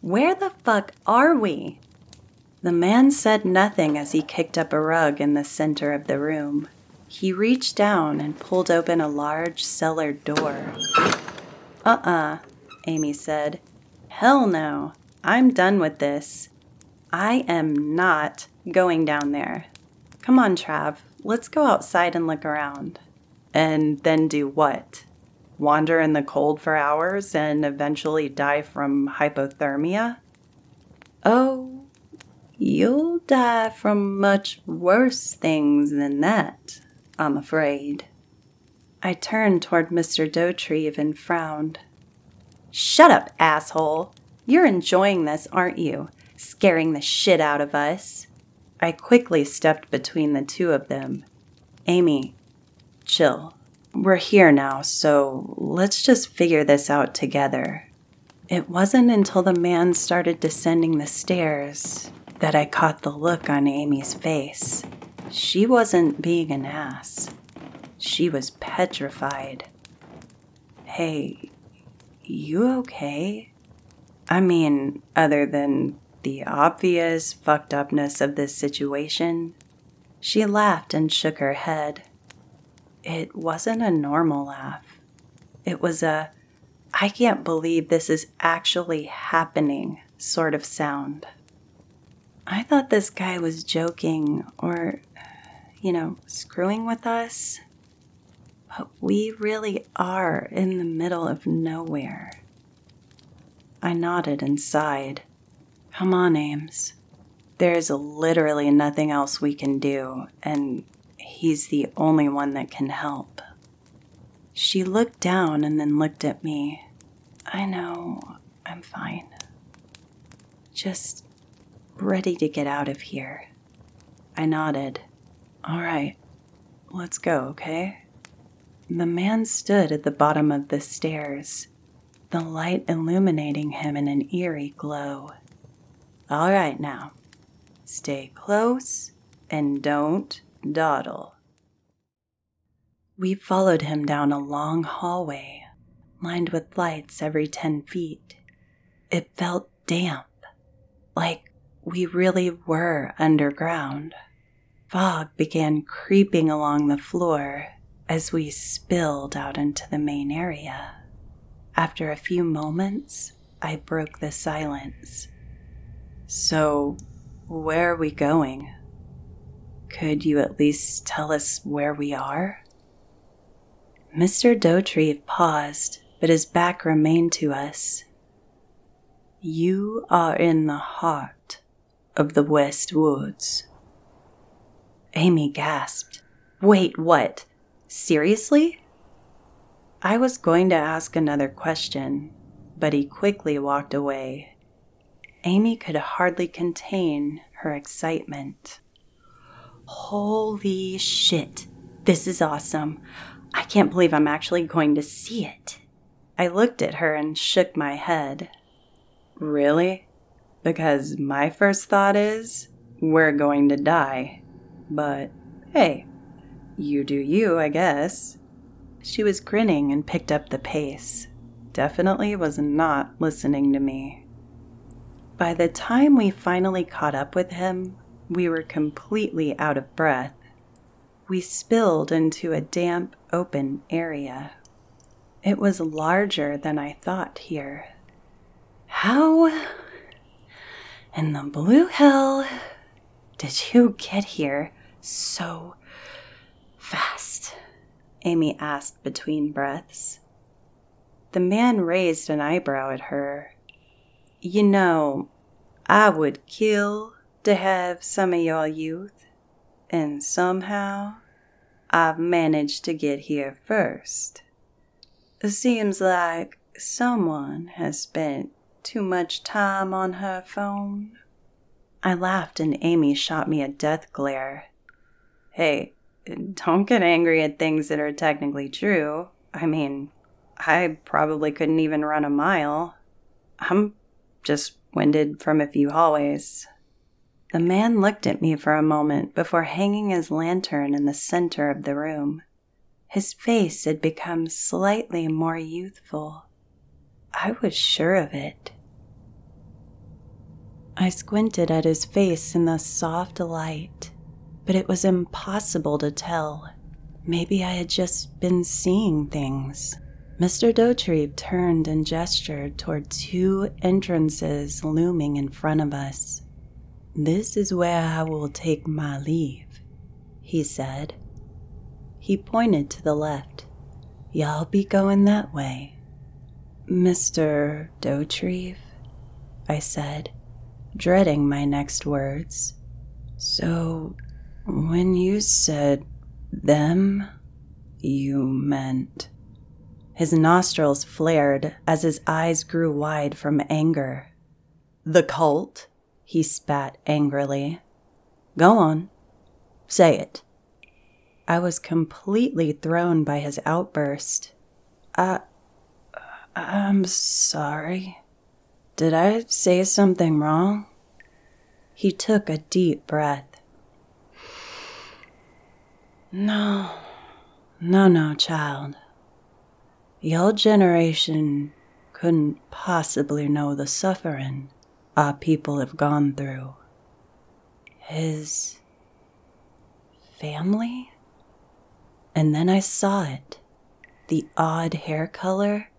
[SPEAKER 3] Where the fuck are we? The man said nothing as he kicked up a rug in the center of the room. He reached down and pulled open a large cellar door. Uh uh-uh, uh, Amy said. Hell no. I'm done with this. I am not going down there. Come on, Trav. Let's go outside and look around. And then do what? Wander in the cold for hours and eventually die from hypothermia? Oh, you'll die from much worse things than that, I'm afraid. I turned toward Mr. Dauterive and frowned. Shut up, asshole! You're enjoying this, aren't you? Scaring the shit out of us. I quickly stepped between the two of them. Amy, chill. We're here now, so let's just figure this out together. It wasn't until the man started descending the stairs that I caught the look on Amy's face. She wasn't being an ass, she was petrified. Hey, you okay? I mean, other than the obvious fucked upness of this situation, she laughed and shook her head. It wasn't a normal laugh. It was a, I can't believe this is actually happening sort of sound. I thought this guy was joking or, you know, screwing with us. But we really are in the middle of nowhere. I nodded and sighed. Come on, Ames. There's literally nothing else we can do, and he's the only one that can help. She looked down and then looked at me. I know, I'm fine. Just ready to get out of here. I nodded. All right, let's go, okay? The man stood at the bottom of the stairs, the light illuminating him in an eerie glow. All right, now, stay close and don't dawdle. We followed him down a long hallway, lined with lights every 10 feet. It felt damp, like we really were underground. Fog began creeping along the floor as we spilled out into the main area. After a few moments, I broke the silence. So, where are we going? Could you at least tell us where we are? Mr. Dauterive paused, but his back remained to us. You are in the heart of the West Woods. Amy gasped. Wait, what? Seriously? I was going to ask another question, but he quickly walked away. Amy could hardly contain her excitement. Holy shit, this is awesome. I can't believe I'm actually going to see it. I looked at her and shook my head. Really? Because my first thought is, we're going to die. But hey, you do you, I guess. She was grinning and picked up the pace. Definitely was not listening to me. By the time we finally caught up with him, we were completely out of breath. We spilled into a damp, open area. It was larger than I thought here. How in the blue hell did you get here so fast? Amy asked between breaths. The man raised an eyebrow at her. You know, I would kill to have some of your youth, and somehow I've managed to get here first. It seems like someone has spent too much time on her phone. I laughed and Amy shot me a death glare. Hey, don't get angry at things that are technically true. I mean, I probably couldn't even run a mile. I'm just winded from a few hallways. The man looked at me for a moment before hanging his lantern in the center of the room. His face had become slightly more youthful. I was sure of it. I squinted at his face in the soft light, but it was impossible to tell. Maybe I had just been seeing things. Mr. Dauterive turned and gestured toward two entrances looming in front of us. This is where I will take my leave, he said. He pointed to the left. Y'all be going that way. Mr. Dauterive, I said, dreading my next words. So, when you said them, you meant. His nostrils flared as his eyes grew wide from anger. The cult? he spat angrily. Go on. Say it. I was completely thrown by his outburst. I. I'm sorry. Did I say something wrong? He took a deep breath. No, no, no, child. Your generation couldn't possibly know the suffering our people have gone through. His family? And then I saw it the odd hair color,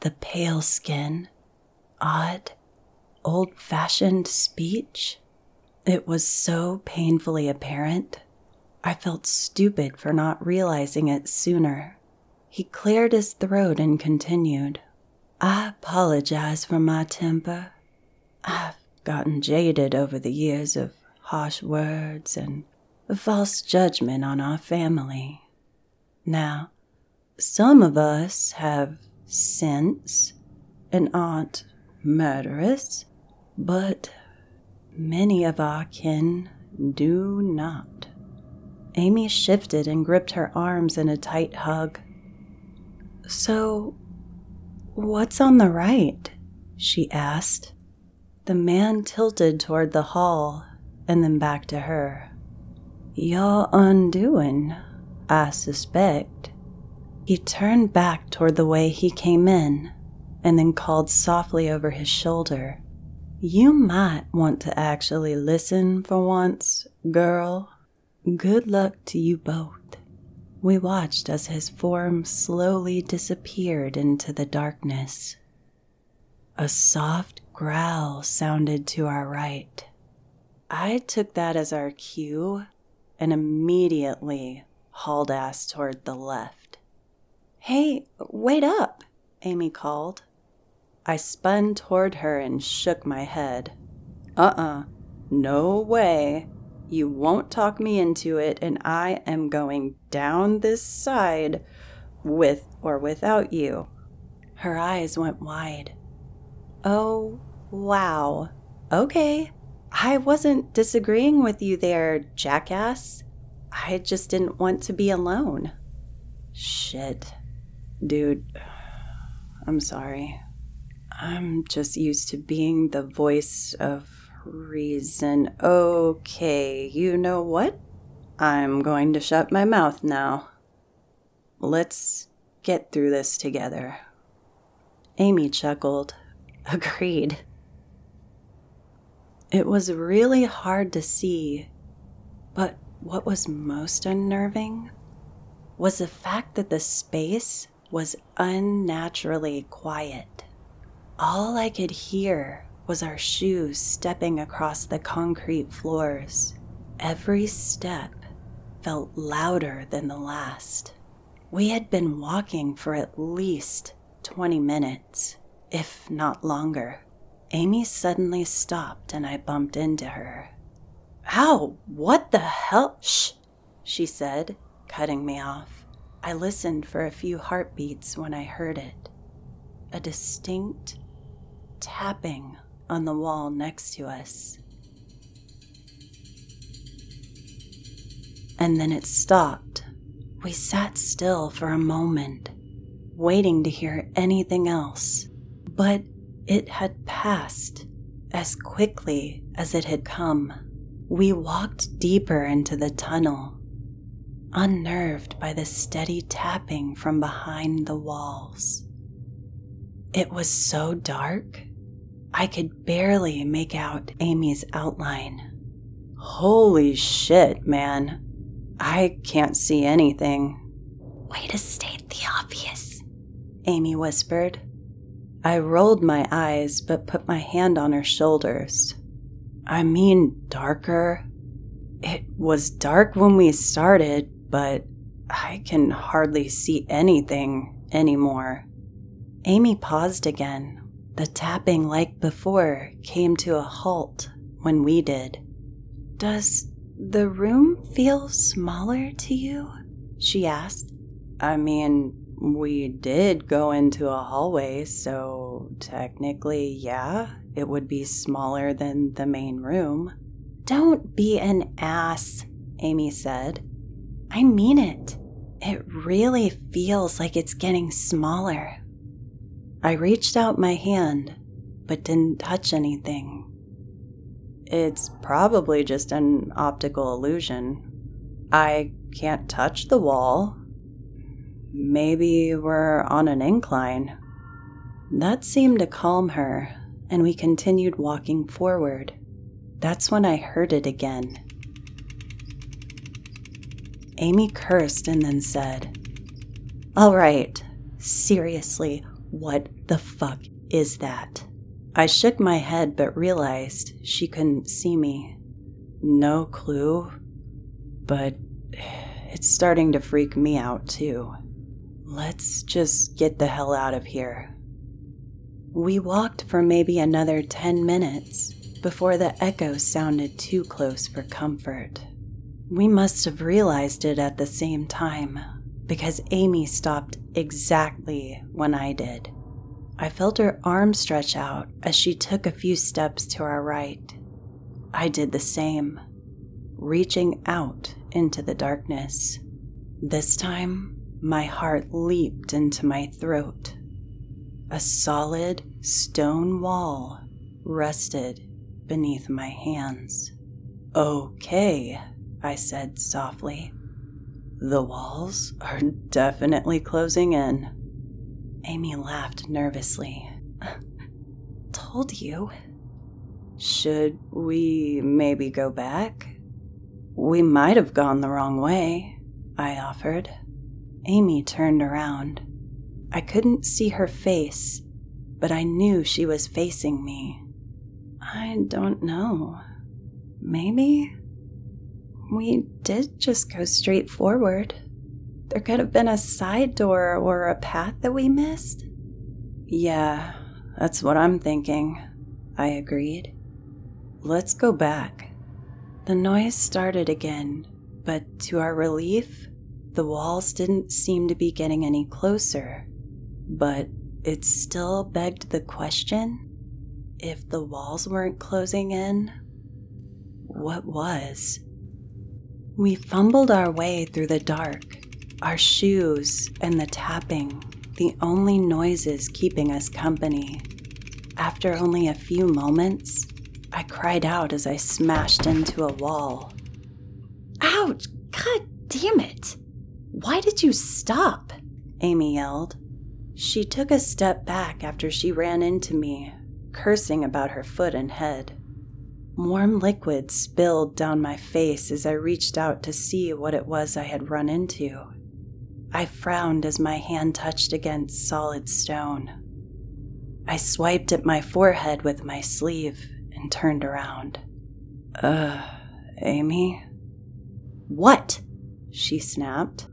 [SPEAKER 3] the pale skin, odd, old fashioned speech. It was so painfully apparent. I felt stupid for not realizing it sooner. He cleared his throat and continued. I apologize for my temper. I've gotten jaded over the years of harsh words and false judgment on our family. Now, some of us have sense and aren't murderous, but many of our kin do not. Amy shifted and gripped her arms in a tight hug. So, what's on the right? she asked. The man tilted toward the hall and then back to her. Your undoing, I suspect. He turned back toward the way he came in and then called softly over his shoulder. You might want to actually listen for once, girl. Good luck to you both. We watched as his form slowly disappeared into the darkness. A soft growl sounded to our right. I took that as our cue and immediately hauled ass toward the left. Hey, wait up, Amy called. I spun toward her and shook my head. Uh uh-uh, uh, no way. You won't talk me into it, and I am going down this side with or without you. Her eyes went wide. Oh, wow. Okay. I wasn't disagreeing with you there, jackass. I just didn't want to be alone. Shit. Dude, I'm sorry. I'm just used to being the voice of reason. Okay, you know what? I'm going to shut my mouth now. Let's get through this together. Amy chuckled. Agreed. It was really hard to see, but what was most unnerving was the fact that the space was unnaturally quiet. All I could hear was our shoes stepping across the concrete floors. Every step felt louder than the last. We had been walking for at least 20 minutes, if not longer. Amy suddenly stopped and I bumped into her. Ow, what the hell? Shh, she said, cutting me off. I listened for a few heartbeats when I heard it. A distinct tapping on the wall next to us. And then it stopped. We sat still for a moment, waiting to hear anything else. But it had passed as quickly as it had come. We walked deeper into the tunnel, unnerved by the steady tapping from behind the walls. It was so dark, I could barely make out Amy's outline. Holy shit, man. I can't see anything.
[SPEAKER 2] Way to state the obvious,
[SPEAKER 3] Amy whispered. I rolled my eyes but put my hand on her shoulders. I mean, darker. It was dark when we started, but I can hardly see anything anymore. Amy paused again. The tapping, like before, came to a halt when we did. Does the room feel smaller to you? She asked. I mean, we did go into a hallway, so technically, yeah, it would be smaller than the main room. Don't be an ass, Amy said. I mean it. It really feels like it's getting smaller. I reached out my hand, but didn't touch anything. It's probably just an optical illusion. I can't touch the wall. Maybe we're on an incline. That seemed to calm her, and we continued walking forward. That's when I heard it again. Amy cursed and then said, All right, seriously, what the fuck is that? I shook my head but realized she couldn't see me. No clue, but it's starting to freak me out too. Let's just get the hell out of here. We walked for maybe another 10 minutes before the echo sounded too close for comfort. We must have realized it at the same time because Amy stopped exactly when I did. I felt her arm stretch out as she took a few steps to our right. I did the same, reaching out into the darkness. This time, my heart leaped into my throat. A solid stone wall rested beneath my hands. Okay, I said softly. The walls are definitely closing in. Amy laughed nervously. Told you. Should we maybe go back? We might have gone the wrong way, I offered. Amy turned around. I couldn't see her face, but I knew she was facing me. I don't know. Maybe? We did just go straight forward. There could have been a side door or a path that we missed. Yeah, that's what I'm thinking, I agreed. Let's go back. The noise started again, but to our relief, the walls didn't seem to be getting any closer. But it still begged the question if the walls weren't closing in, what was? We fumbled our way through the dark, our shoes and the tapping, the only noises keeping us company. After only a few moments, I cried out as I smashed into a wall.
[SPEAKER 1] Ouch! God damn it! Why did you stop?
[SPEAKER 3] Amy yelled. She took a step back after she ran into me, cursing about her foot and head. Warm liquid spilled down my face as I reached out to see what it was I had run into. I frowned as my hand touched against solid stone. I swiped at my forehead with my sleeve and turned around. Uh, Amy?
[SPEAKER 1] What?
[SPEAKER 3] She snapped.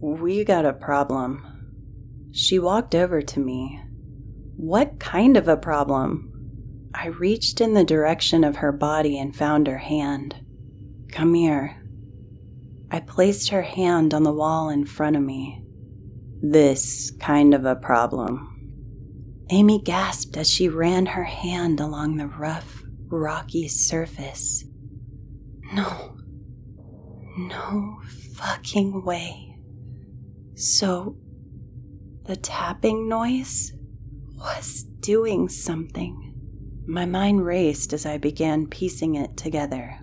[SPEAKER 3] We got a problem. She walked over to me. What kind of a problem? I reached in the direction of her body and found her hand. Come here. I placed her hand on the wall in front of me. This kind of a problem. Amy gasped as she ran her hand along the rough, rocky surface. No. No fucking way. So, the tapping noise was doing something. My mind raced as I began piecing it together.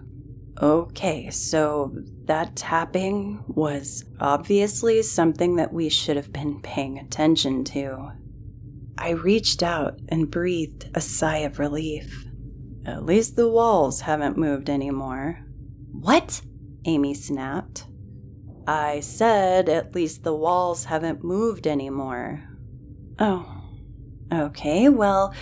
[SPEAKER 3] Okay, so that tapping was obviously something that we should have been paying attention to. I reached out and breathed a sigh of relief. At least the walls haven't moved anymore.
[SPEAKER 1] What?
[SPEAKER 3] Amy snapped. I said at least the walls haven't moved anymore. Oh, okay, well,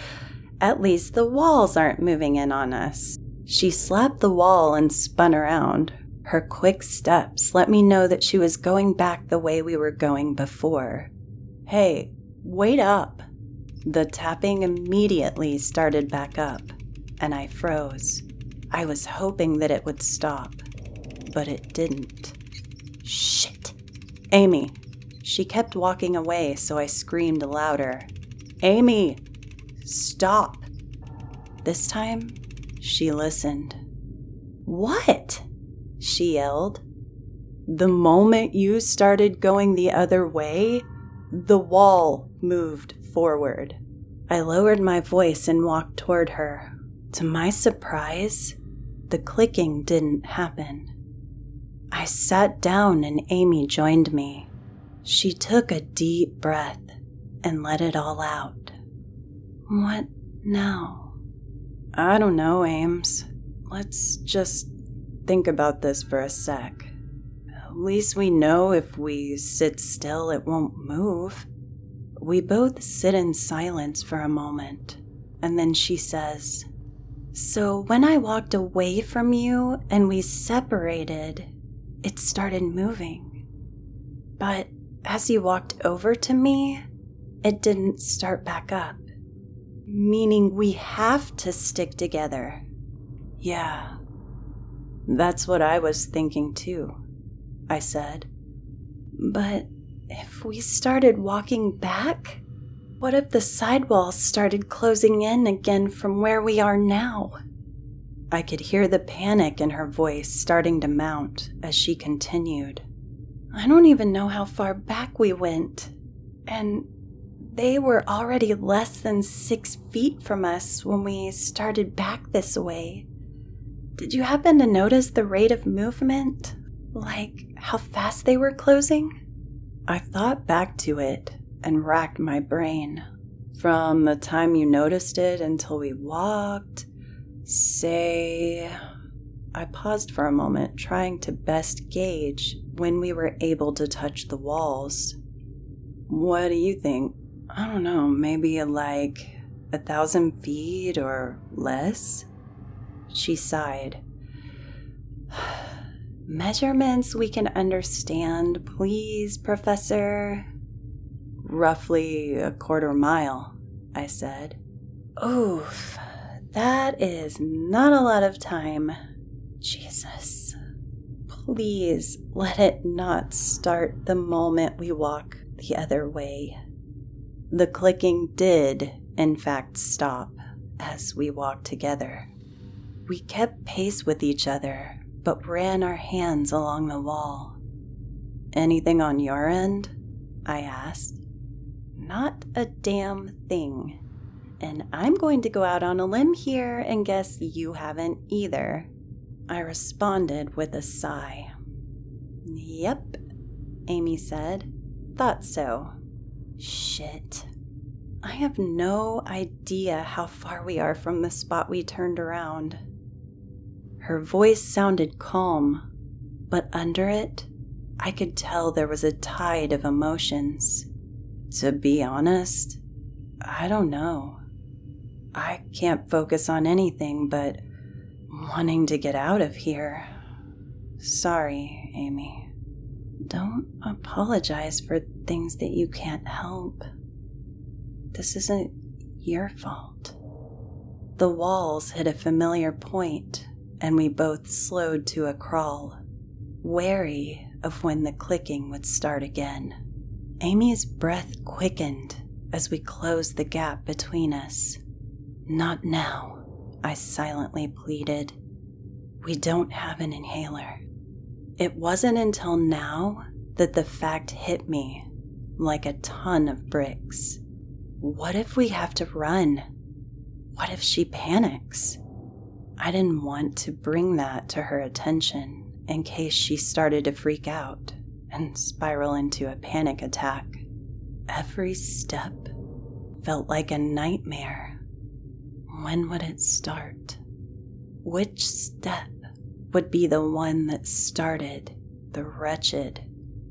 [SPEAKER 3] at least the walls aren't moving in on us. She slapped the wall and spun around. Her quick steps let me know that she was going back the way we were going before. Hey, wait up. The tapping immediately started back up, and I froze. I was hoping that it would stop, but it didn't. Shit. Amy. She kept walking away, so I screamed louder. Amy, Stop. This time, she listened.
[SPEAKER 1] What?
[SPEAKER 3] She yelled. The moment you started going the other way, the wall moved forward. I lowered my voice and walked toward her. To my surprise, the clicking didn't happen. I sat down and Amy joined me. She took a deep breath and let it all out. What now? I don't know, Ames. Let's just think about this for a sec. At least we know if we sit still, it won't move. We both sit in silence for a moment, and then she says, So when I walked away from you and we separated, it started moving. But as you walked over to me, it didn't start back up meaning we have to stick together. Yeah, that's what I was thinking too, I said. But if we started walking back, what if the sidewalls started closing in again from where we are now? I could hear the panic in her voice starting to mount as she continued. I don't even know how far back we went. And they were already less than six feet from us when we started back this way. Did you happen to notice the rate of movement? Like how fast they were closing? I thought back to it and racked my brain. From the time you noticed it until we walked, say. I paused for a moment, trying to best gauge when we were able to touch the walls. What do you think? I don't know, maybe like a thousand feet or less? She sighed. Measurements we can understand, please, Professor. Roughly a quarter mile, I said. Oof, that is not a lot of time. Jesus. Please let it not start the moment we walk the other way. The clicking did, in fact, stop as we walked together. We kept pace with each other, but ran our hands along the wall. Anything on your end? I asked. Not a damn thing. And I'm going to go out on a limb here and guess you haven't either. I responded with a sigh. Yep, Amy said. Thought so. Shit. I have no idea how far we are from the spot we turned around. Her voice sounded calm, but under it, I could tell there was a tide of emotions. To be honest, I don't know. I can't focus on anything but wanting to get out of here. Sorry, Amy. Don't apologize for things that you can't help. This isn't your fault. The walls hit a familiar point, and we both slowed to a crawl, wary of when the clicking would start again. Amy's breath quickened as we closed the gap between us. Not now, I silently pleaded. We don't have an inhaler. It wasn't until now that the fact hit me like a ton of bricks. What if we have to run? What if she panics? I didn't want to bring that to her attention in case she started to freak out and spiral into a panic attack. Every step felt like a nightmare. When would it start? Which step would be the one that started the wretched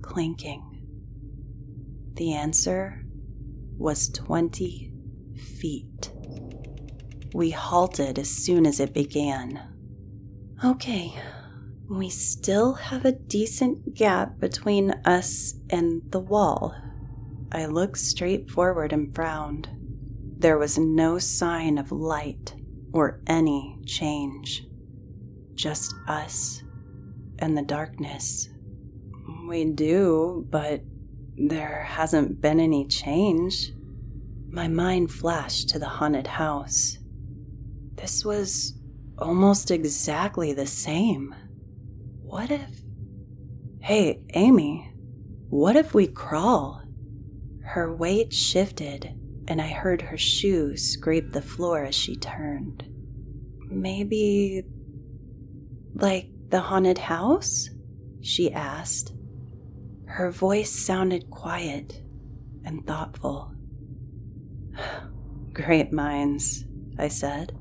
[SPEAKER 3] clinking? The answer was 20 feet. We halted as soon as it began. Okay, we still have a decent gap between us and the wall. I looked straight forward and frowned. There was no sign of light or any change. Just us and the darkness. We do, but there hasn't been any change. My mind flashed to the haunted house. This was almost exactly the same. What if. Hey, Amy, what if we crawl? Her weight shifted, and I heard her shoe scrape the floor as she turned. Maybe. like the haunted house? She asked. Her voice sounded quiet and thoughtful. Great minds, I said.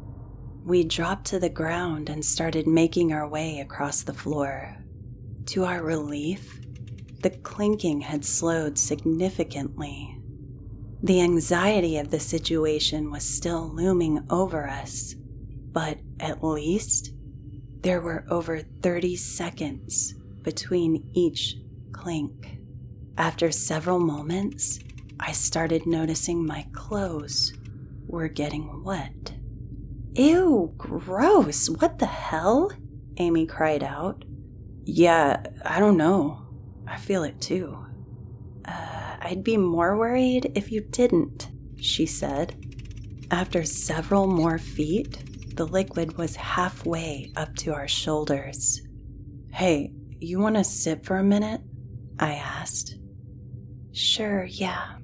[SPEAKER 3] We dropped to the ground and started making our way across the floor. To our relief, the clinking had slowed significantly. The anxiety of the situation was still looming over us, but at least there were over 30 seconds between each clink. After several moments, I started noticing my clothes were getting wet. Ew, gross! What the hell? Amy cried out. Yeah, I don't know. I feel it too. Uh, I'd be more worried if you didn't, she said. After several more feet, the liquid was halfway up to our shoulders. Hey, you want to sit for a minute? I asked. Sure, yeah.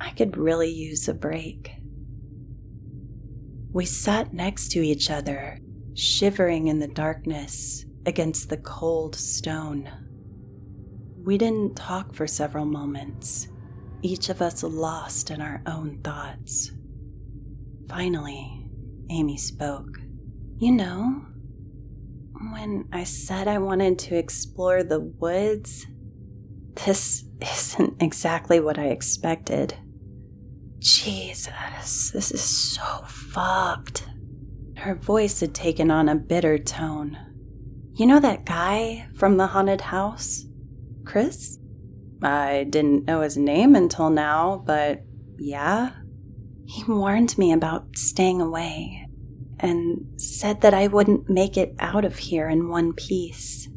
[SPEAKER 3] I could really use a break. We sat next to each other, shivering in the darkness against the cold stone. We didn't talk for several moments, each of us lost in our own thoughts. Finally, Amy spoke. You know, when I said I wanted to explore the woods, this isn't exactly what I expected. Jesus, this is so fucked. Her voice had taken on a bitter tone. You know that guy from the haunted house? Chris? I didn't know his name until now, but yeah. He warned me about staying away and said that I wouldn't make it out of here in one piece.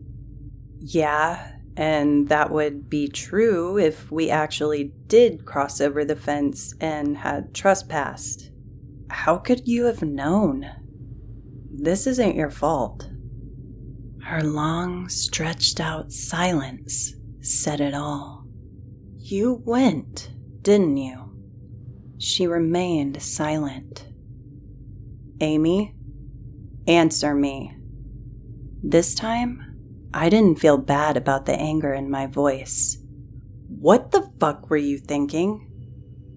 [SPEAKER 3] Yeah, and that would be true if we actually did cross over the fence and had trespassed. How could you have known? This isn't your fault. Her long, stretched out silence said it all. You went, didn't you? She remained silent. Amy, answer me. This time, I didn't feel bad about the anger in my voice. What the fuck were you thinking?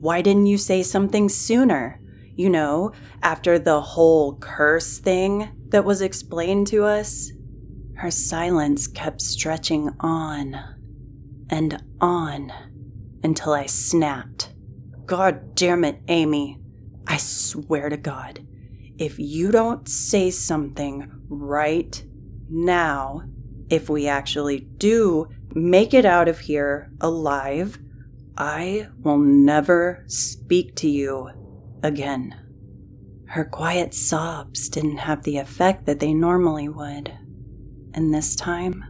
[SPEAKER 3] Why didn't you say something sooner? You know, after the whole curse thing, that was explained to us, her silence kept stretching on and on until I snapped. God damn it, Amy. I swear to God, if you don't say something right now, if we actually do make it out of here alive, I will never speak to you again. Her quiet sobs didn't have the effect that they normally would. And this time,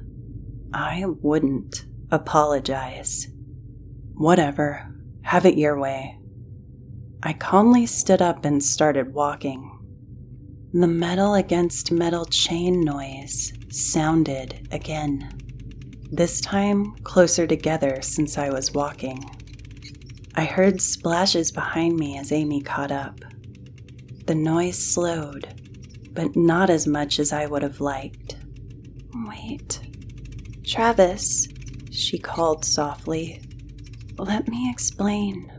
[SPEAKER 3] I wouldn't apologize. Whatever, have it your way. I calmly stood up and started walking. The metal against metal chain noise sounded again, this time closer together since I was walking. I heard splashes behind me as Amy caught up. The noise slowed, but not as much as I would have liked. Wait. Travis, she called softly. Let me explain.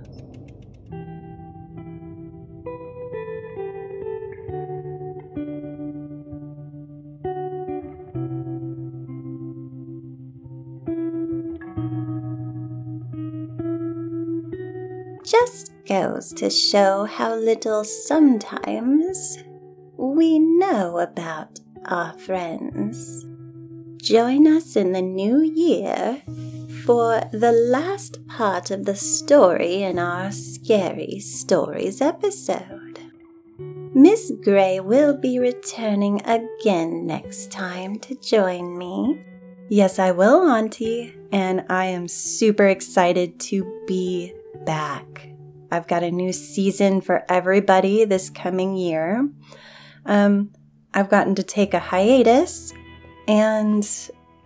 [SPEAKER 1] Goes to show how little sometimes we know about our friends. Join us in the new year for the last part of the story in our Scary Stories episode. Miss Gray will be returning again next time to join me.
[SPEAKER 3] Yes, I will, Auntie, and I am super excited to be back. I've got a new season for everybody this coming year. Um, I've gotten to take a hiatus and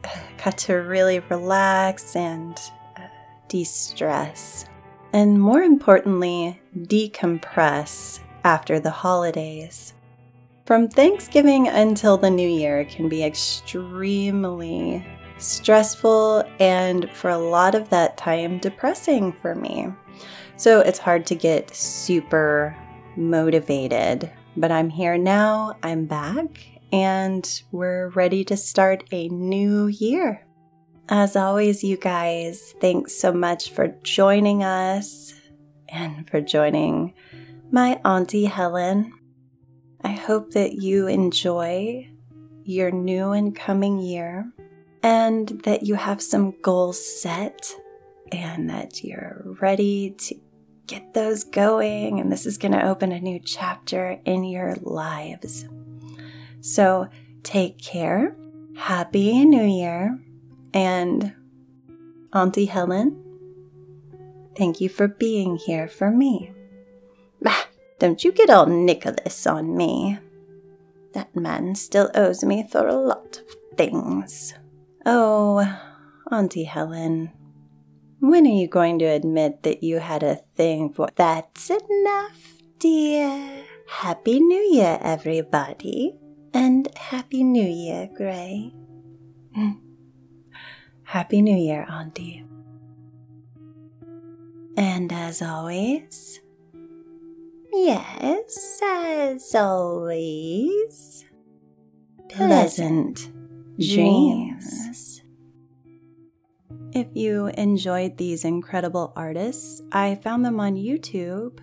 [SPEAKER 3] got to really relax and uh, de stress. And more importantly, decompress after the holidays. From Thanksgiving until the new year can be extremely stressful and for a lot of that time depressing for me. So it's hard to get super motivated. But I'm here now, I'm back, and we're ready to start a new year. As always, you guys, thanks so much for joining us and for joining my Auntie Helen. I hope that you enjoy your new and coming year and that you have some goals set and that you're ready to get those going. And this is going to open a new chapter in your lives. So take care. Happy New Year. And Auntie Helen, thank you for being here for me.
[SPEAKER 1] Bah, don't you get all Nicholas on me. That man still owes me for a lot of things.
[SPEAKER 3] Oh, Auntie Helen, when are you going to admit that you had a thing for.
[SPEAKER 1] That's enough, dear. Happy New Year, everybody. And Happy New Year, Gray.
[SPEAKER 3] Happy New Year, Auntie.
[SPEAKER 1] And as always, yes, as always, pleasant dreams.
[SPEAKER 3] If you enjoyed these incredible artists, I found them on YouTube.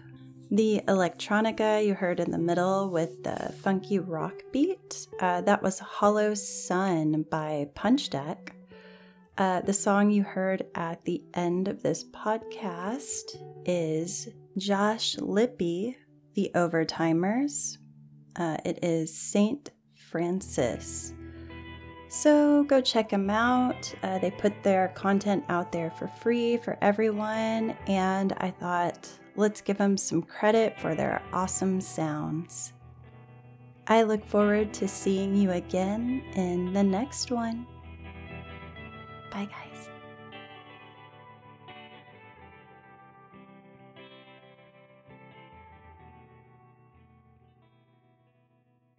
[SPEAKER 3] The electronica you heard in the middle with the funky rock beat, uh, that was Hollow Sun by Punch Deck. Uh, the song you heard at the end of this podcast is Josh Lippi, The Overtimers. Uh, it is Saint Francis. So go check them out. Uh, they put their content out there for free for everyone, and I thought, let's give them some credit for their awesome sounds. I look forward to seeing you again in the next one. Bye, guys.